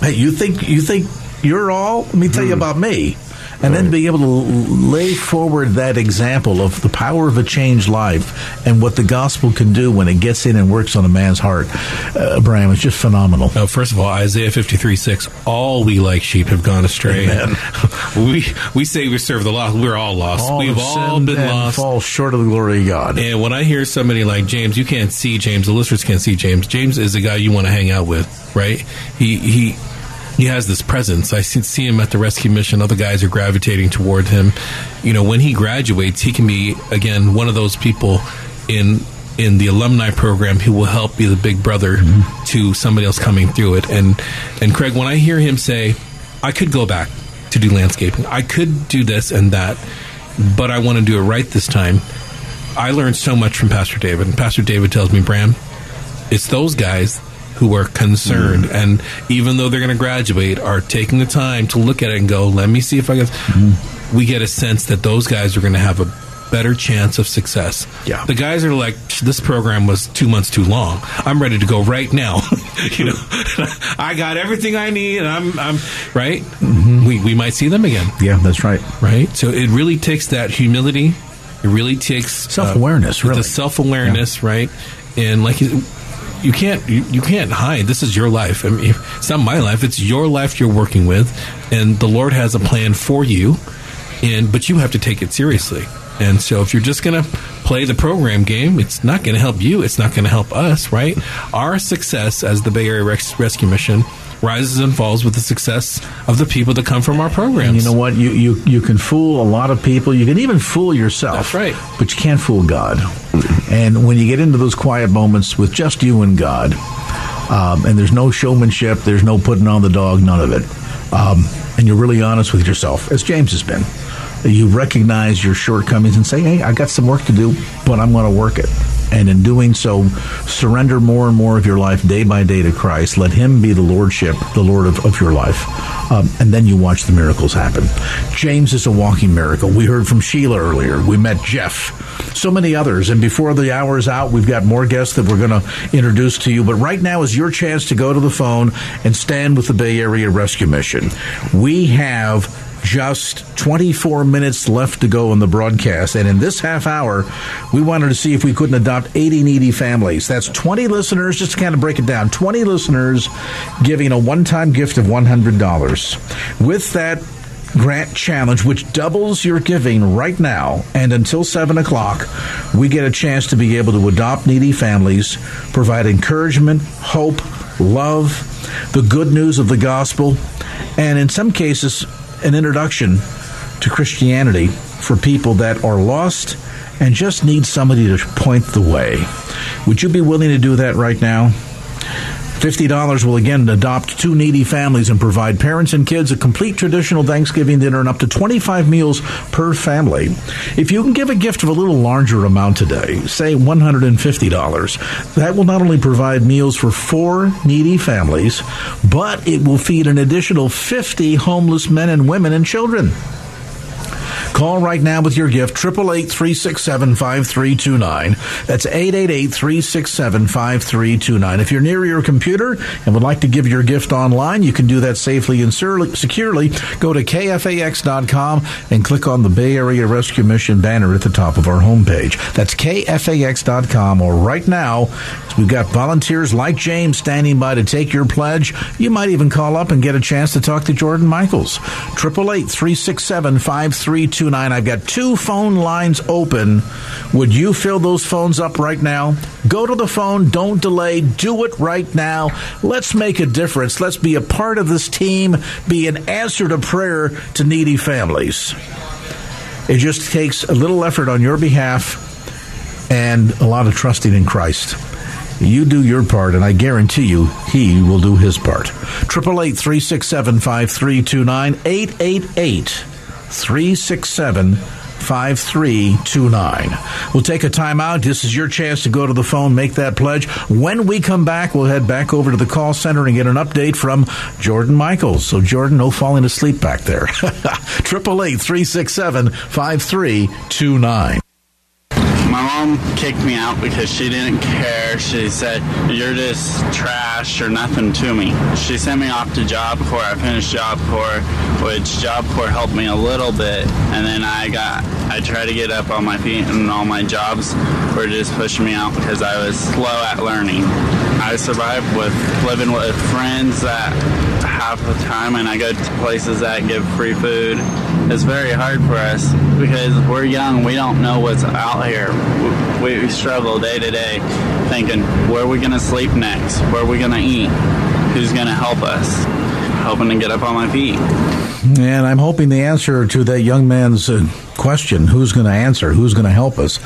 Hey, you think you think you're all? Let me tell you about me. And then be able to lay forward that example of the power of a changed life and what the gospel can do when it gets in and works on a man's heart. Uh, Bram, it's just phenomenal. No, first of all, Isaiah 53 6, all we like sheep have gone astray. We we say we serve the lost. We're all lost. All We've all been lost. fall short of the glory of God. And when I hear somebody like James, you can't see James. The listeners can't see James. James is a guy you want to hang out with, right? He he he has this presence. I see, him at the rescue mission. Other guys are gravitating toward him. You know, when he graduates, he can be again one of those people in in the alumni program who will help be the big brother to somebody else coming through it. And and Craig, when I hear him say, "I could go back to do landscaping. I could do this and that, but I want to do it right this time." I learned so much from Pastor David. And Pastor David tells me, Bram, it's those guys who are concerned mm. and even though they're going to graduate are taking the time to look at it and go let me see if i can mm. we get a sense that those guys are going to have a better chance of success Yeah. the guys are like this program was two months too long i'm ready to go right now you know i got everything i need and i'm i'm right mm-hmm. we, we might see them again Yeah, that's right. right? So it really takes that humility. It really takes Self-awareness, uh, really. the self awareness, right? And like you, can't you, you can't hide. This is your life. I mean, it's not my life. It's your life you're working with, and the Lord has a plan for you. And but you have to take it seriously. And so if you're just going to play the program game, it's not going to help you. It's not going to help us, right? Our success as the Bay Area Res- Rescue Mission rises and falls with the success of the people that come from our programs. And you know what? You, you you can fool a lot of people. You can even fool yourself. That's right. But you can't fool God. And when you get into those quiet moments with just you and God, um, and there's no showmanship, there's no putting on the dog, none of it, um, and you're really honest with yourself, as James has been. You recognize your shortcomings and say, "Hey, I got some work to do, but I'm going to work it." And in doing so, surrender more and more of your life day by day to Christ. Let Him be the Lordship, the Lord of, of your life. Um, and then you watch the miracles happen. James is a walking miracle. We heard from Sheila earlier. We met Jeff. So many others. And before the hour is out, we've got more guests that we're going to introduce to you. But right now is your chance to go to the phone and stand with the Bay Area Rescue Mission. We have just 24 minutes left to go in the broadcast. And in this half hour, we wanted to see if we couldn't adopt 80 needy families. That's 20 listeners, just to kind of break it down 20 listeners giving a one time gift of $100. With that, Grant Challenge, which doubles your giving right now and until 7 o'clock, we get a chance to be able to adopt needy families, provide encouragement, hope, love, the good news of the gospel, and in some cases, an introduction to Christianity for people that are lost and just need somebody to point the way. Would you be willing to do that right now? $50 will again adopt two needy families and provide parents and kids a complete traditional Thanksgiving dinner and up to 25 meals per family. If you can give a gift of a little larger amount today, say $150, that will not only provide meals for four needy families, but it will feed an additional 50 homeless men and women and children. Call right now with your gift, 888-367-5329. That's 888-367-5329. If you're near your computer and would like to give your gift online, you can do that safely and securely. Go to kfax.com and click on the Bay Area Rescue Mission banner at the top of our homepage. That's kfax.com or right now, we've got volunteers like James standing by to take your pledge. You might even call up and get a chance to talk to Jordan Michaels. 888-367-5329. I've got two phone lines open. Would you fill those phones up right now? Go to the phone. Don't delay. Do it right now. Let's make a difference. Let's be a part of this team. Be an answer to prayer to needy families. It just takes a little effort on your behalf and a lot of trusting in Christ. You do your part, and I guarantee you, He will do His part. 888 367 5329 888 367 5329. We'll take a time out. This is your chance to go to the phone, make that pledge. When we come back, we'll head back over to the call center and get an update from Jordan Michaels. So, Jordan, no falling asleep back there. 888 367 5329 my mom kicked me out because she didn't care. She said, You're just trash or nothing to me. She sent me off to Job Corps. I finished Job Corps, which Job Corps helped me a little bit. And then I got, I tried to get up on my feet, and all my jobs were just pushing me out because I was slow at learning. I survived with living with friends that half the time, and I go to places that give free food. It's very hard for us because we're young. We don't know what's out here. We, we struggle day to day, thinking where are we going to sleep next? Where are we going to eat? Who's going to help us? Hoping to get up on my feet. And I'm hoping the answer to that young man's uh, question, who's going to answer, who's going to help us,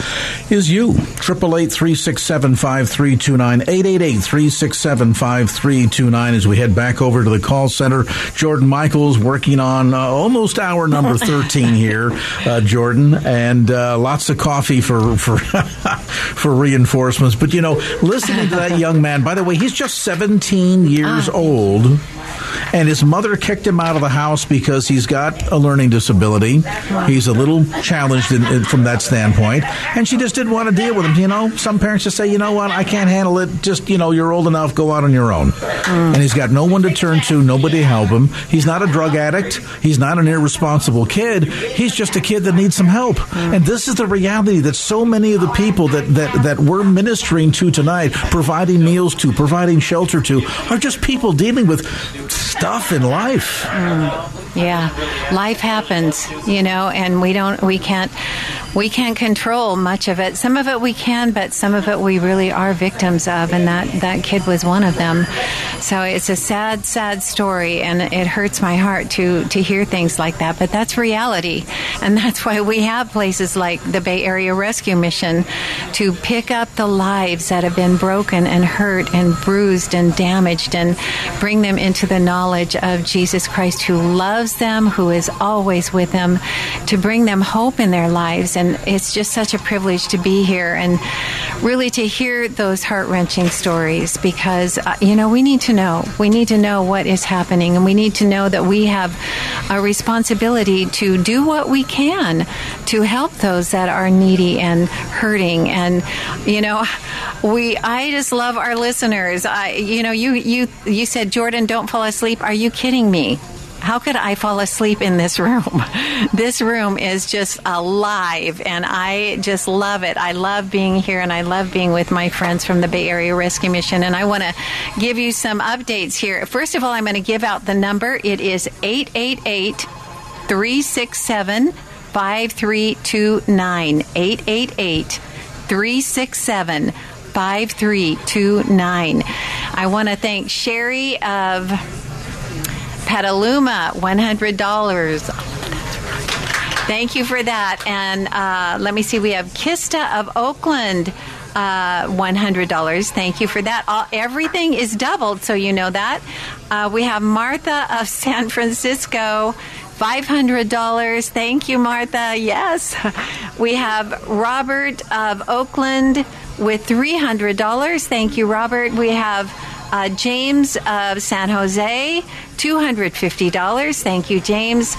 is you. 888-367-5329, 888-367-5329 as we head back over to the call center. Jordan Michaels working on uh, almost hour number 13 here, uh, Jordan, and uh, lots of coffee for, for, for reinforcements. But, you know, listening to that young man, by the way, he's just 17 years ah. old and his mother kicked him out of the house because he's got a learning disability. He's a little challenged in, in, from that standpoint, and she just didn't want to deal with him. You know, some parents just say, you know what, I can't handle it. Just you know, you're old enough, go out on your own. Mm. And he's got no one to turn to, nobody to help him. He's not a drug addict. He's not an irresponsible kid. He's just a kid that needs some help. Mm. And this is the reality that so many of the people that that that we're ministering to tonight, providing meals to, providing shelter to, are just people dealing with stuff in life. Mm. Yeah, life happens, you know, and we don't, we can't, we can't control much of it. Some of it we can, but some of it we really are victims of, and that that kid was one of them. So it's a sad, sad story, and it hurts my heart to to hear things like that. But that's reality, and that's why we have places like the Bay Area Rescue Mission to pick up the lives that have been broken and hurt and bruised and damaged, and bring them into the knowledge of Jesus Christ, who loves loves them, who is always with them, to bring them hope in their lives. And it's just such a privilege to be here and really to hear those heart wrenching stories because, uh, you know, we need to know. We need to know what is happening and we need to know that we have a responsibility to do what we can to help those that are needy and hurting. And, you know, we, I just love our listeners. I, you know, you, you, you said, Jordan, don't fall asleep. Are you kidding me? How could I fall asleep in this room? this room is just alive, and I just love it. I love being here, and I love being with my friends from the Bay Area Rescue Mission. And I want to give you some updates here. First of all, I'm going to give out the number. It is 888 367 5329. 888 367 5329. I want to thank Sherry of Petaluma, $100. Thank you for that. And uh, let me see, we have Kista of Oakland. Uh, $100. Thank you for that. All, everything is doubled, so you know that. Uh, we have Martha of San Francisco. $500. Thank you, Martha. Yes. We have Robert of Oakland with $300. Thank you, Robert. We have uh, James of San Jose, $250. Thank you, James.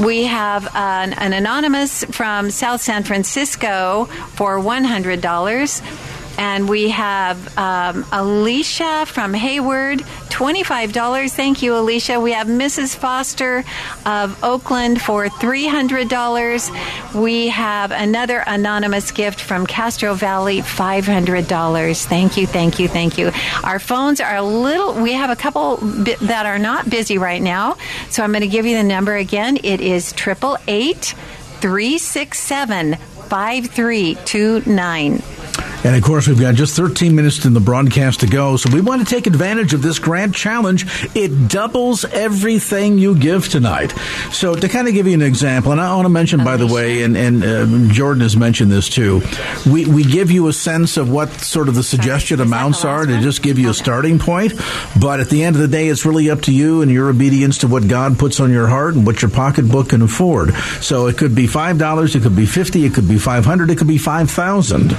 We have an, an anonymous from South San Francisco for $100. And we have um, Alicia from Hayward, $25. Thank you, Alicia. We have Mrs. Foster of Oakland for $300. We have another anonymous gift from Castro Valley, $500. Thank you, thank you, thank you. Our phones are a little, we have a couple that are not busy right now. So I'm going to give you the number again. It is 888 367 5329. And of course, we've got just 13 minutes in the broadcast to go, so we want to take advantage of this grand challenge. It doubles everything you give tonight. So, to kind of give you an example, and I want to mention, by the way, and, and uh, Jordan has mentioned this too, we, we give you a sense of what sort of the suggested amounts are to just give you a starting point. But at the end of the day, it's really up to you and your obedience to what God puts on your heart and what your pocketbook can afford. So, it could be $5, it could be 50 it could be 500 it could be 5000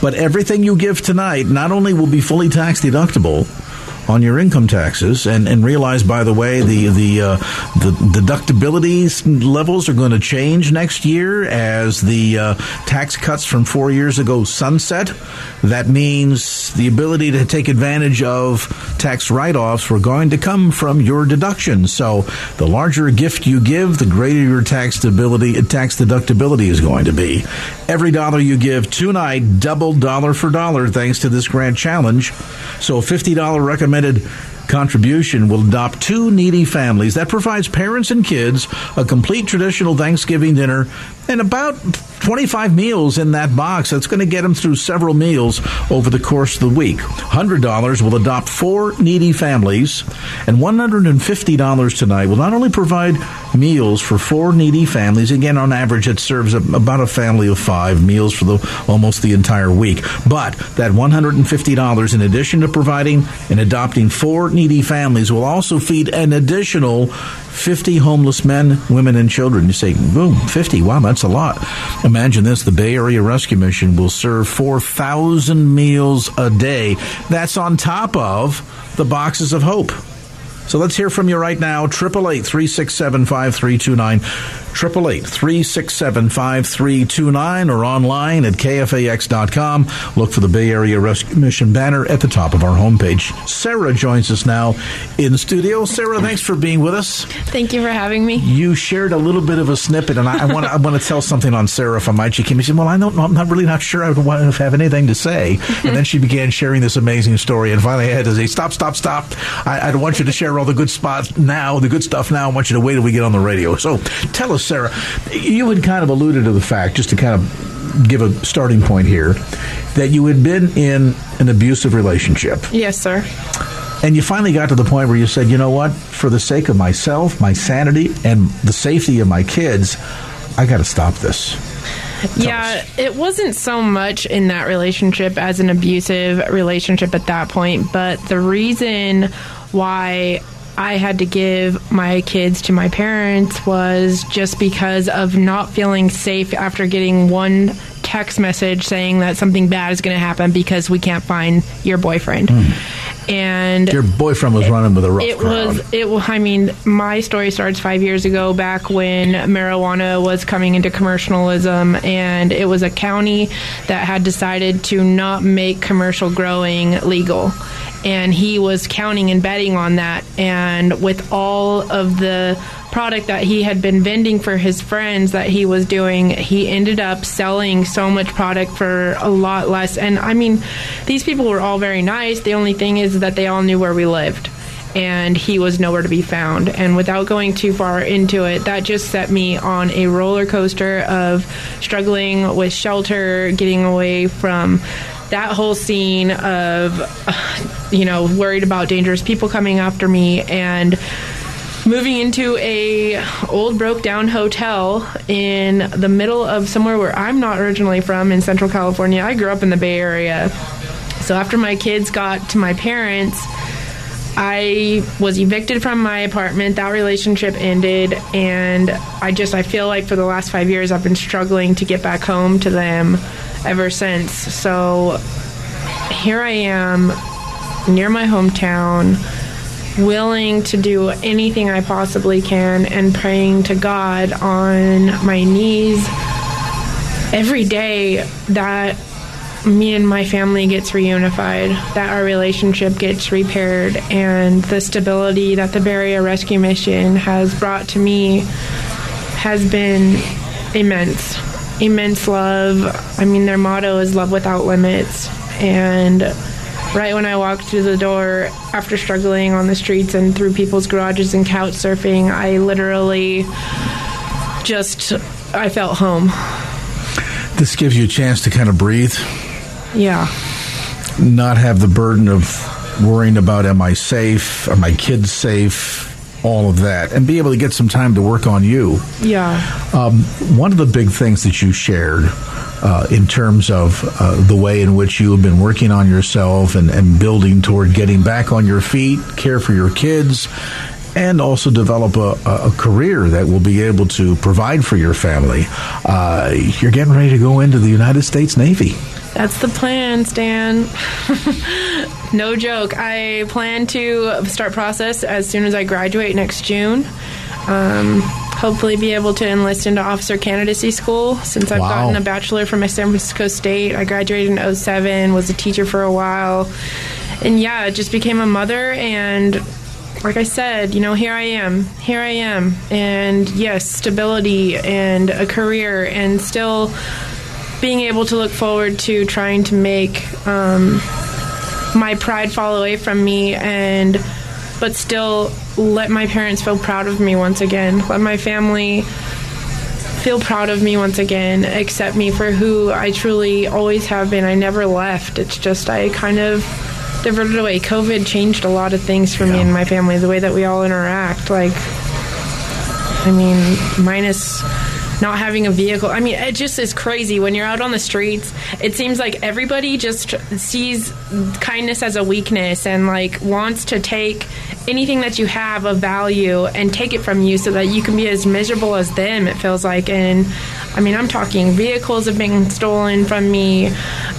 But everything you give tonight not only will be fully tax deductible, on your income taxes, and, and realize, by the way, the the uh, the deductibility levels are going to change next year as the uh, tax cuts from four years ago sunset. That means the ability to take advantage of tax write-offs are going to come from your deductions. So, the larger a gift you give, the greater your tax stability, tax deductibility is going to be. Every dollar you give tonight, double dollar for dollar, thanks to this grand challenge. So, a fifty dollar recommendation recommended contribution will adopt two needy families. That provides parents and kids a complete traditional Thanksgiving dinner and about 25 meals in that box. That's going to get them through several meals over the course of the week. $100 will adopt four needy families, and $150 tonight will not only provide meals for four needy families, again, on average, it serves about a family of five meals for the almost the entire week, but that $150, in addition to providing and adopting four needy families, will also feed an additional 50 homeless men, women, and children. You say, boom, 50. Wow, that's a lot. Imagine this the Bay Area Rescue Mission will serve 4,000 meals a day. That's on top of the boxes of hope. So let's hear from you right now. 888 367 5329. 888 367 5329 or online at kfax.com. Look for the Bay Area Rescue Mission banner at the top of our homepage. Sarah joins us now in studio. Sarah, thanks for being with us. Thank you for having me. You shared a little bit of a snippet, and I, I want to I want to tell something on Sarah if I might. She came and said, "Well, I don't, I'm not really not sure I would want to have anything to say." and then she began sharing this amazing story, and finally I had to say, "Stop, stop, stop! I, I don't want you to share all the good spots now, the good stuff now. I want you to wait till we get on the radio." So, tell us, Sarah, you had kind of alluded to the fact, just to kind of give a starting point here, that you had been in an abusive relationship. Yes, sir. And you finally got to the point where you said, you know what, for the sake of myself, my sanity, and the safety of my kids, I got to stop this. Tell yeah, us. it wasn't so much in that relationship as an abusive relationship at that point, but the reason why I had to give my kids to my parents was just because of not feeling safe after getting one text message saying that something bad is going to happen because we can't find your boyfriend. Mm. And your boyfriend was running with a rough it crowd. was it I mean my story starts 5 years ago back when marijuana was coming into commercialism and it was a county that had decided to not make commercial growing legal and he was counting and betting on that. And with all of the product that he had been vending for his friends that he was doing, he ended up selling so much product for a lot less. And I mean, these people were all very nice. The only thing is that they all knew where we lived. And he was nowhere to be found. And without going too far into it, that just set me on a roller coaster of struggling with shelter, getting away from that whole scene of, you know, worried about dangerous people coming after me and moving into a old broke down hotel in the middle of somewhere where I'm not originally from in Central California. I grew up in the Bay Area. So after my kids got to my parents, I was evicted from my apartment. That relationship ended, and I just I feel like for the last five years I've been struggling to get back home to them ever since. So here I am near my hometown, willing to do anything I possibly can and praying to God on my knees every day that me and my family gets reunified, that our relationship gets repaired, and the stability that the Area Rescue Mission has brought to me has been immense immense love. I mean, their motto is love without limits. And right when I walked through the door after struggling on the streets and through people's garages and couch surfing, I literally just I felt home. This gives you a chance to kind of breathe Yeah. not have the burden of worrying about am I safe, are my kids safe, all of that, and be able to get some time to work on you. Yeah. Um, one of the big things that you shared uh, in terms of uh, the way in which you have been working on yourself and, and building toward getting back on your feet, care for your kids, and also develop a, a, career that will be able to provide for your family. Uh, you're getting ready to go into the United States Navy. That's the plan, Stan. no joke. I plan to start process as soon as I graduate next June. Um, hopefully, be able to enlist into officer candidacy school since I've Wow. gotten a bachelor from San Francisco State. I graduated in 07, was a teacher for a while, and yeah, just became a mother and. Like I said, you know, here I am. Here I am. And yes, stability and a career and still being able to look forward to trying to make um, my pride fall away from me and but still let my parents feel proud of me once again let my family feel proud of me once again accept me for who i truly always have been i never left it's just i kind of diverted away covid changed a lot of things for me and my family the way that we all interact like I mean, minus not having a vehicle. I mean, it just is crazy when you're out on the streets. It seems like everybody just sees kindness as a weakness and like wants to take anything that you have of value and take it from you so that you can be as miserable as them. It feels like, and I mean, I'm talking vehicles have been stolen from me.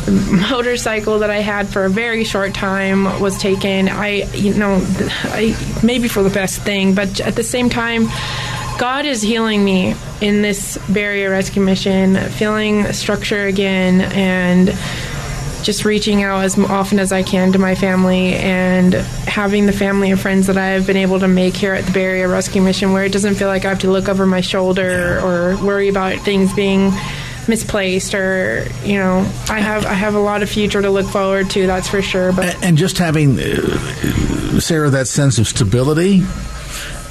Motorcycle that I had for a very short time was taken. I, you know, I maybe for the best thing, but at the same time. God is healing me in this Bay Area Rescue Mission, feeling structure again, and just reaching out as often as I can to my family and having the family and friends that I have been able to make here at the Bay Area Rescue Mission where it doesn't feel like I have to look over my shoulder or worry about things being misplaced or you know I have I have a lot of future to look forward to that's for sure but And just having, uh, Sarah, that sense of stability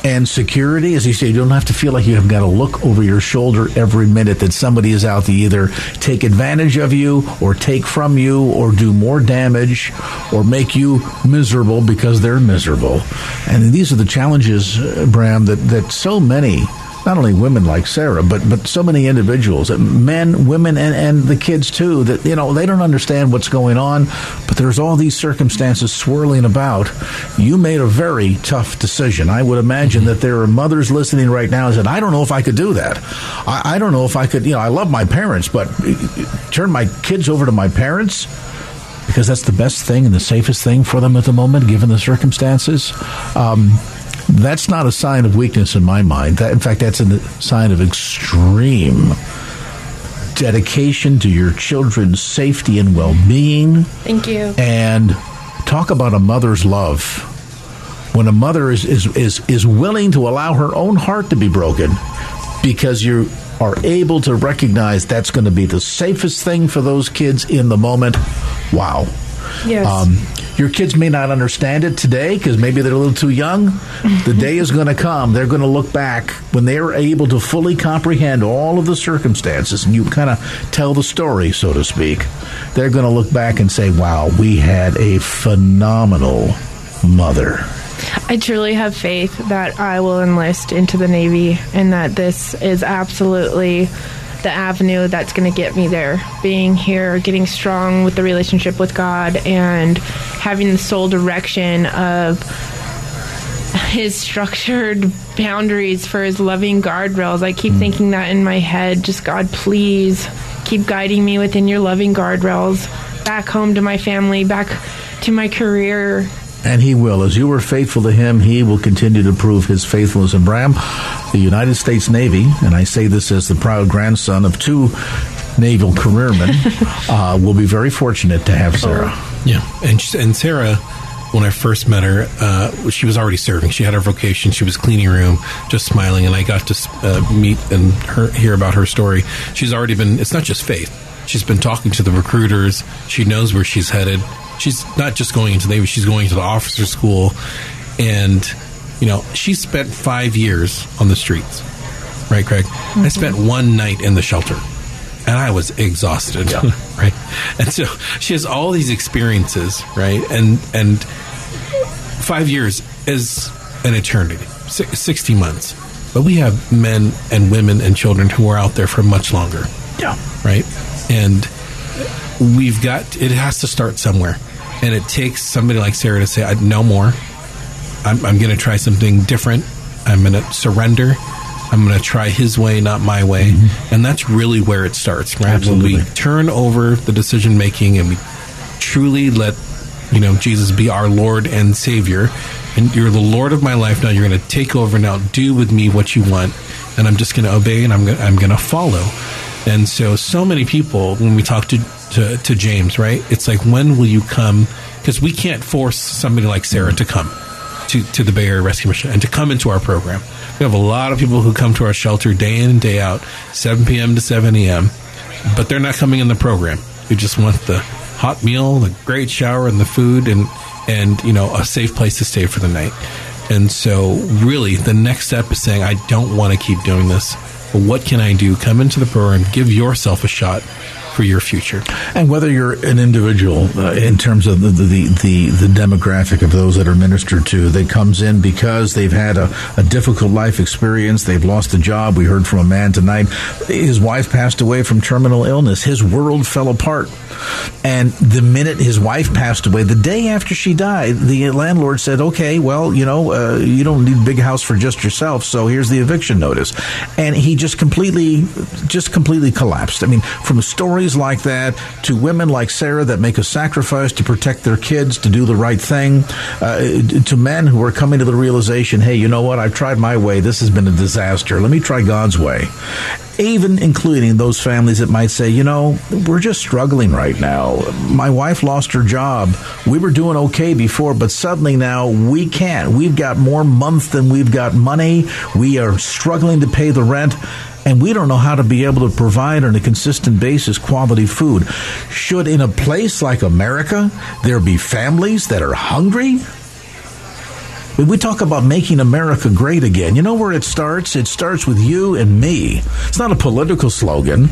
and security, as you say, you don't have to feel like you have got to look over your shoulder every minute that somebody is out to either take advantage of you or take from you or do more damage or make you miserable because they're miserable. And these are the challenges, uh, Bram, that, that so many not only women like Sarah, but but so many individuals, men, women, and, and the kids too, that you know they don't understand what's going on, but there's all these circumstances swirling about. You made a very tough decision. I would imagine that there are mothers listening right now said, "I don't know if I could do that. I, I don't know if I could. You know, I love my parents, but turn my kids over to my parents." Because that's the best thing and the safest thing for them at the moment, given the circumstances. Um, that's not a sign of weakness in my mind. That, in fact, that's a sign of extreme dedication to your children's safety and well being. thank you And talk about a mother's love. When a mother is, is, is, is willing to allow her own heart to be broken because you are able to recognize that's going to be the safest thing for those kids in the moment, wow. Yes. Um, your kids may not understand it today because maybe they're a little too young. The day is going to come. They're going to look back when they are able to fully comprehend all of the circumstances and you kind of tell the story, so to speak. They're going to look back and say, wow, we had a phenomenal mother. I truly have faith that I will enlist into the Navy and that this is absolutely the avenue that's going to get me there. Being here, getting strong with the relationship with God, and having the sole direction of His structured boundaries for His loving guardrails. I keep mm. thinking that in my head. Just God, please keep guiding me within your loving guardrails back home to my family, back to my career, And he will. As you were faithful to him, he will continue to prove his faithfulness. And Bram, the United States Navy, and I say this as the proud grandson of two naval careermen, uh, will be very fortunate to have Sarah. Yeah, and and Sarah, when I first met her, uh, she was already serving. She had her vocation. She was cleaning room, just smiling, and I got to uh, meet and her, hear about her story. She's already been. It's not just faith. She's been talking to the recruiters. She knows where she's headed. She's not just going into the Navy. She's going to the officer school, and you know she spent five years on the streets. Right, Craig. I mm-hmm. spent one night in the shelter and I was exhausted, right? And so she has all these experiences, right? And and five years is an eternity, 60 months. But we have men and women and children who are out there for much longer. Yeah. Right. And we've got it has to start somewhere, and it takes somebody like Sarah to say, "No more. I'm, I'm going to try something different. I'm going to surrender." I'm going to try his way, not my way. Mm-hmm. And that's really where it starts, right? Absolutely. When we turn over the decision making and we truly let, you know, Jesus be our Lord and Savior. And you're the Lord of my life now. You're going to take over now. Do with me what you want. And I'm just going to obey and I'm going, I'm going to follow. And so, so many people, when we talk to, to, to James, right? It's like, when will you come? Because we can't force somebody like Sarah to come to, to the Bay Area Rescue Mission and to come into our program. We have a lot of people who come to our shelter day in and day out, 7 p.m. to 7 a.m., but they're not coming in the program. They just want the hot meal, the great shower, and the food, and and you know a safe place to stay for the night. And so, really, the next step is saying, I don't want to keep doing this. But what can I do? Come into the program, give yourself a shot for your future. And whether you're an individual, uh, in terms of the, the, the, the demographic of those that are ministered to, that comes in because they've had a, a difficult life experience, they've lost a job. We heard from a man tonight, his wife passed away from terminal illness. His world fell apart. And the minute his wife passed away, the day after she died, the landlord said, okay, well, you know, uh, you don't need a big house for just yourself, so here's the eviction notice. And he just completely, just completely collapsed. I mean, from stories like that to women like Sarah that make a sacrifice to protect their kids, to do the right thing, uh, to men who are coming to the realization, hey, you know what? I've tried my way. This has been a disaster. Let me try God's way even including those families that might say, you know, we're just struggling right now. My wife lost her job. We were doing okay before, but suddenly now we can't. We've got more months than we've got money. We are struggling to pay the rent. And we don't know how to be able to provide on a consistent basis quality food. Should in a place like America there be families that are hungry? When we talk about making America great again, you know where it starts? It starts with you and me. It's not a political slogan.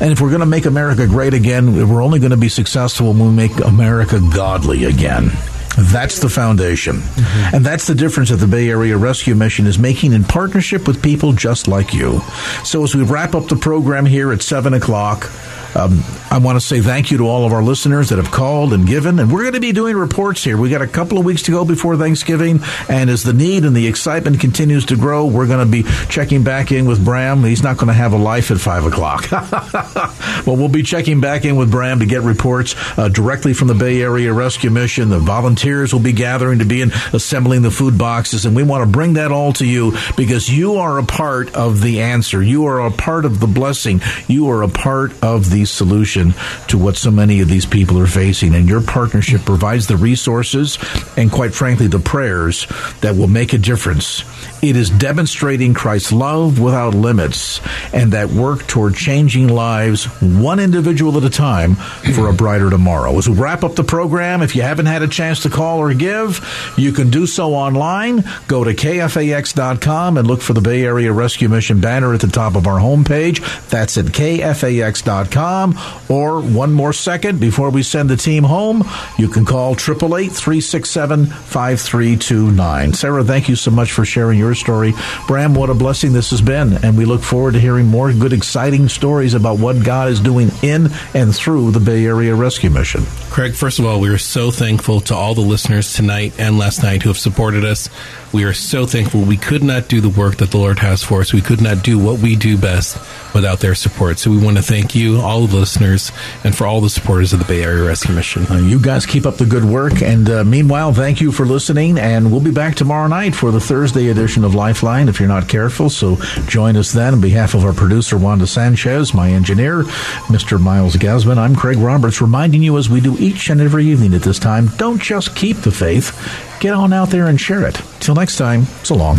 And if we're going to make America great again, we're only going to be successful when we make America godly again. That's the foundation. Mm-hmm. And that's the difference that the Bay Area Rescue Mission is making in partnership with people just like you. So as we wrap up the program here at 7 o'clock, um, I want to say thank you to all of our listeners that have called and given. And we're going to be doing reports here. We got a couple of weeks to go before Thanksgiving. And as the need and the excitement continues to grow, we're going to be checking back in with Bram. He's not going to have a life at 5 o'clock. well, we'll be checking back in with Bram to get reports uh, directly from the Bay Area Rescue Mission. The volunteers will be gathering to be in assembling the food boxes. And we want to bring that all to you because you are a part of the answer. You are a part of the blessing. You are a part of the solution to what so many of these people are facing. And your partnership provides the resources and, quite frankly, the prayers that will make a difference. It is demonstrating Christ's love without limits and that work toward changing lives one individual at a time for a brighter tomorrow. As we wrap up the program, if you haven't had a chance to call or give, you can do so online. Go to kfax.com and look for the Bay Area Rescue Mission banner at the top of our homepage. That's at kfax.com. Or one more second before we send the team home, you can call 888 367 5329. Sarah, thank you so much for sharing your story. Bram, what a blessing this has been. And we look forward to hearing more good, exciting stories about what God is doing in and through the Bay Area Rescue Mission. Craig, first of all, we are so thankful to all the listeners tonight and last night who have supported us. We are so thankful. We could not do the work that the Lord has for us. We could not do what we do best without their support. So we want to thank you, all the listeners, and for all the supporters of the Bay Area Rescue Mission. Uh, you guys keep up the good work. And uh, meanwhile, thank you for listening. And we'll be back tomorrow night for the Thursday edition of Lifeline if you're not careful. So join us then. On behalf of our producer, Wanda Sanchez, my engineer, Mr. Miles Gasman, I'm Craig Roberts, reminding you as we do each and every evening at this time don't just keep the faith, get on out there and share it. Till next time, so long.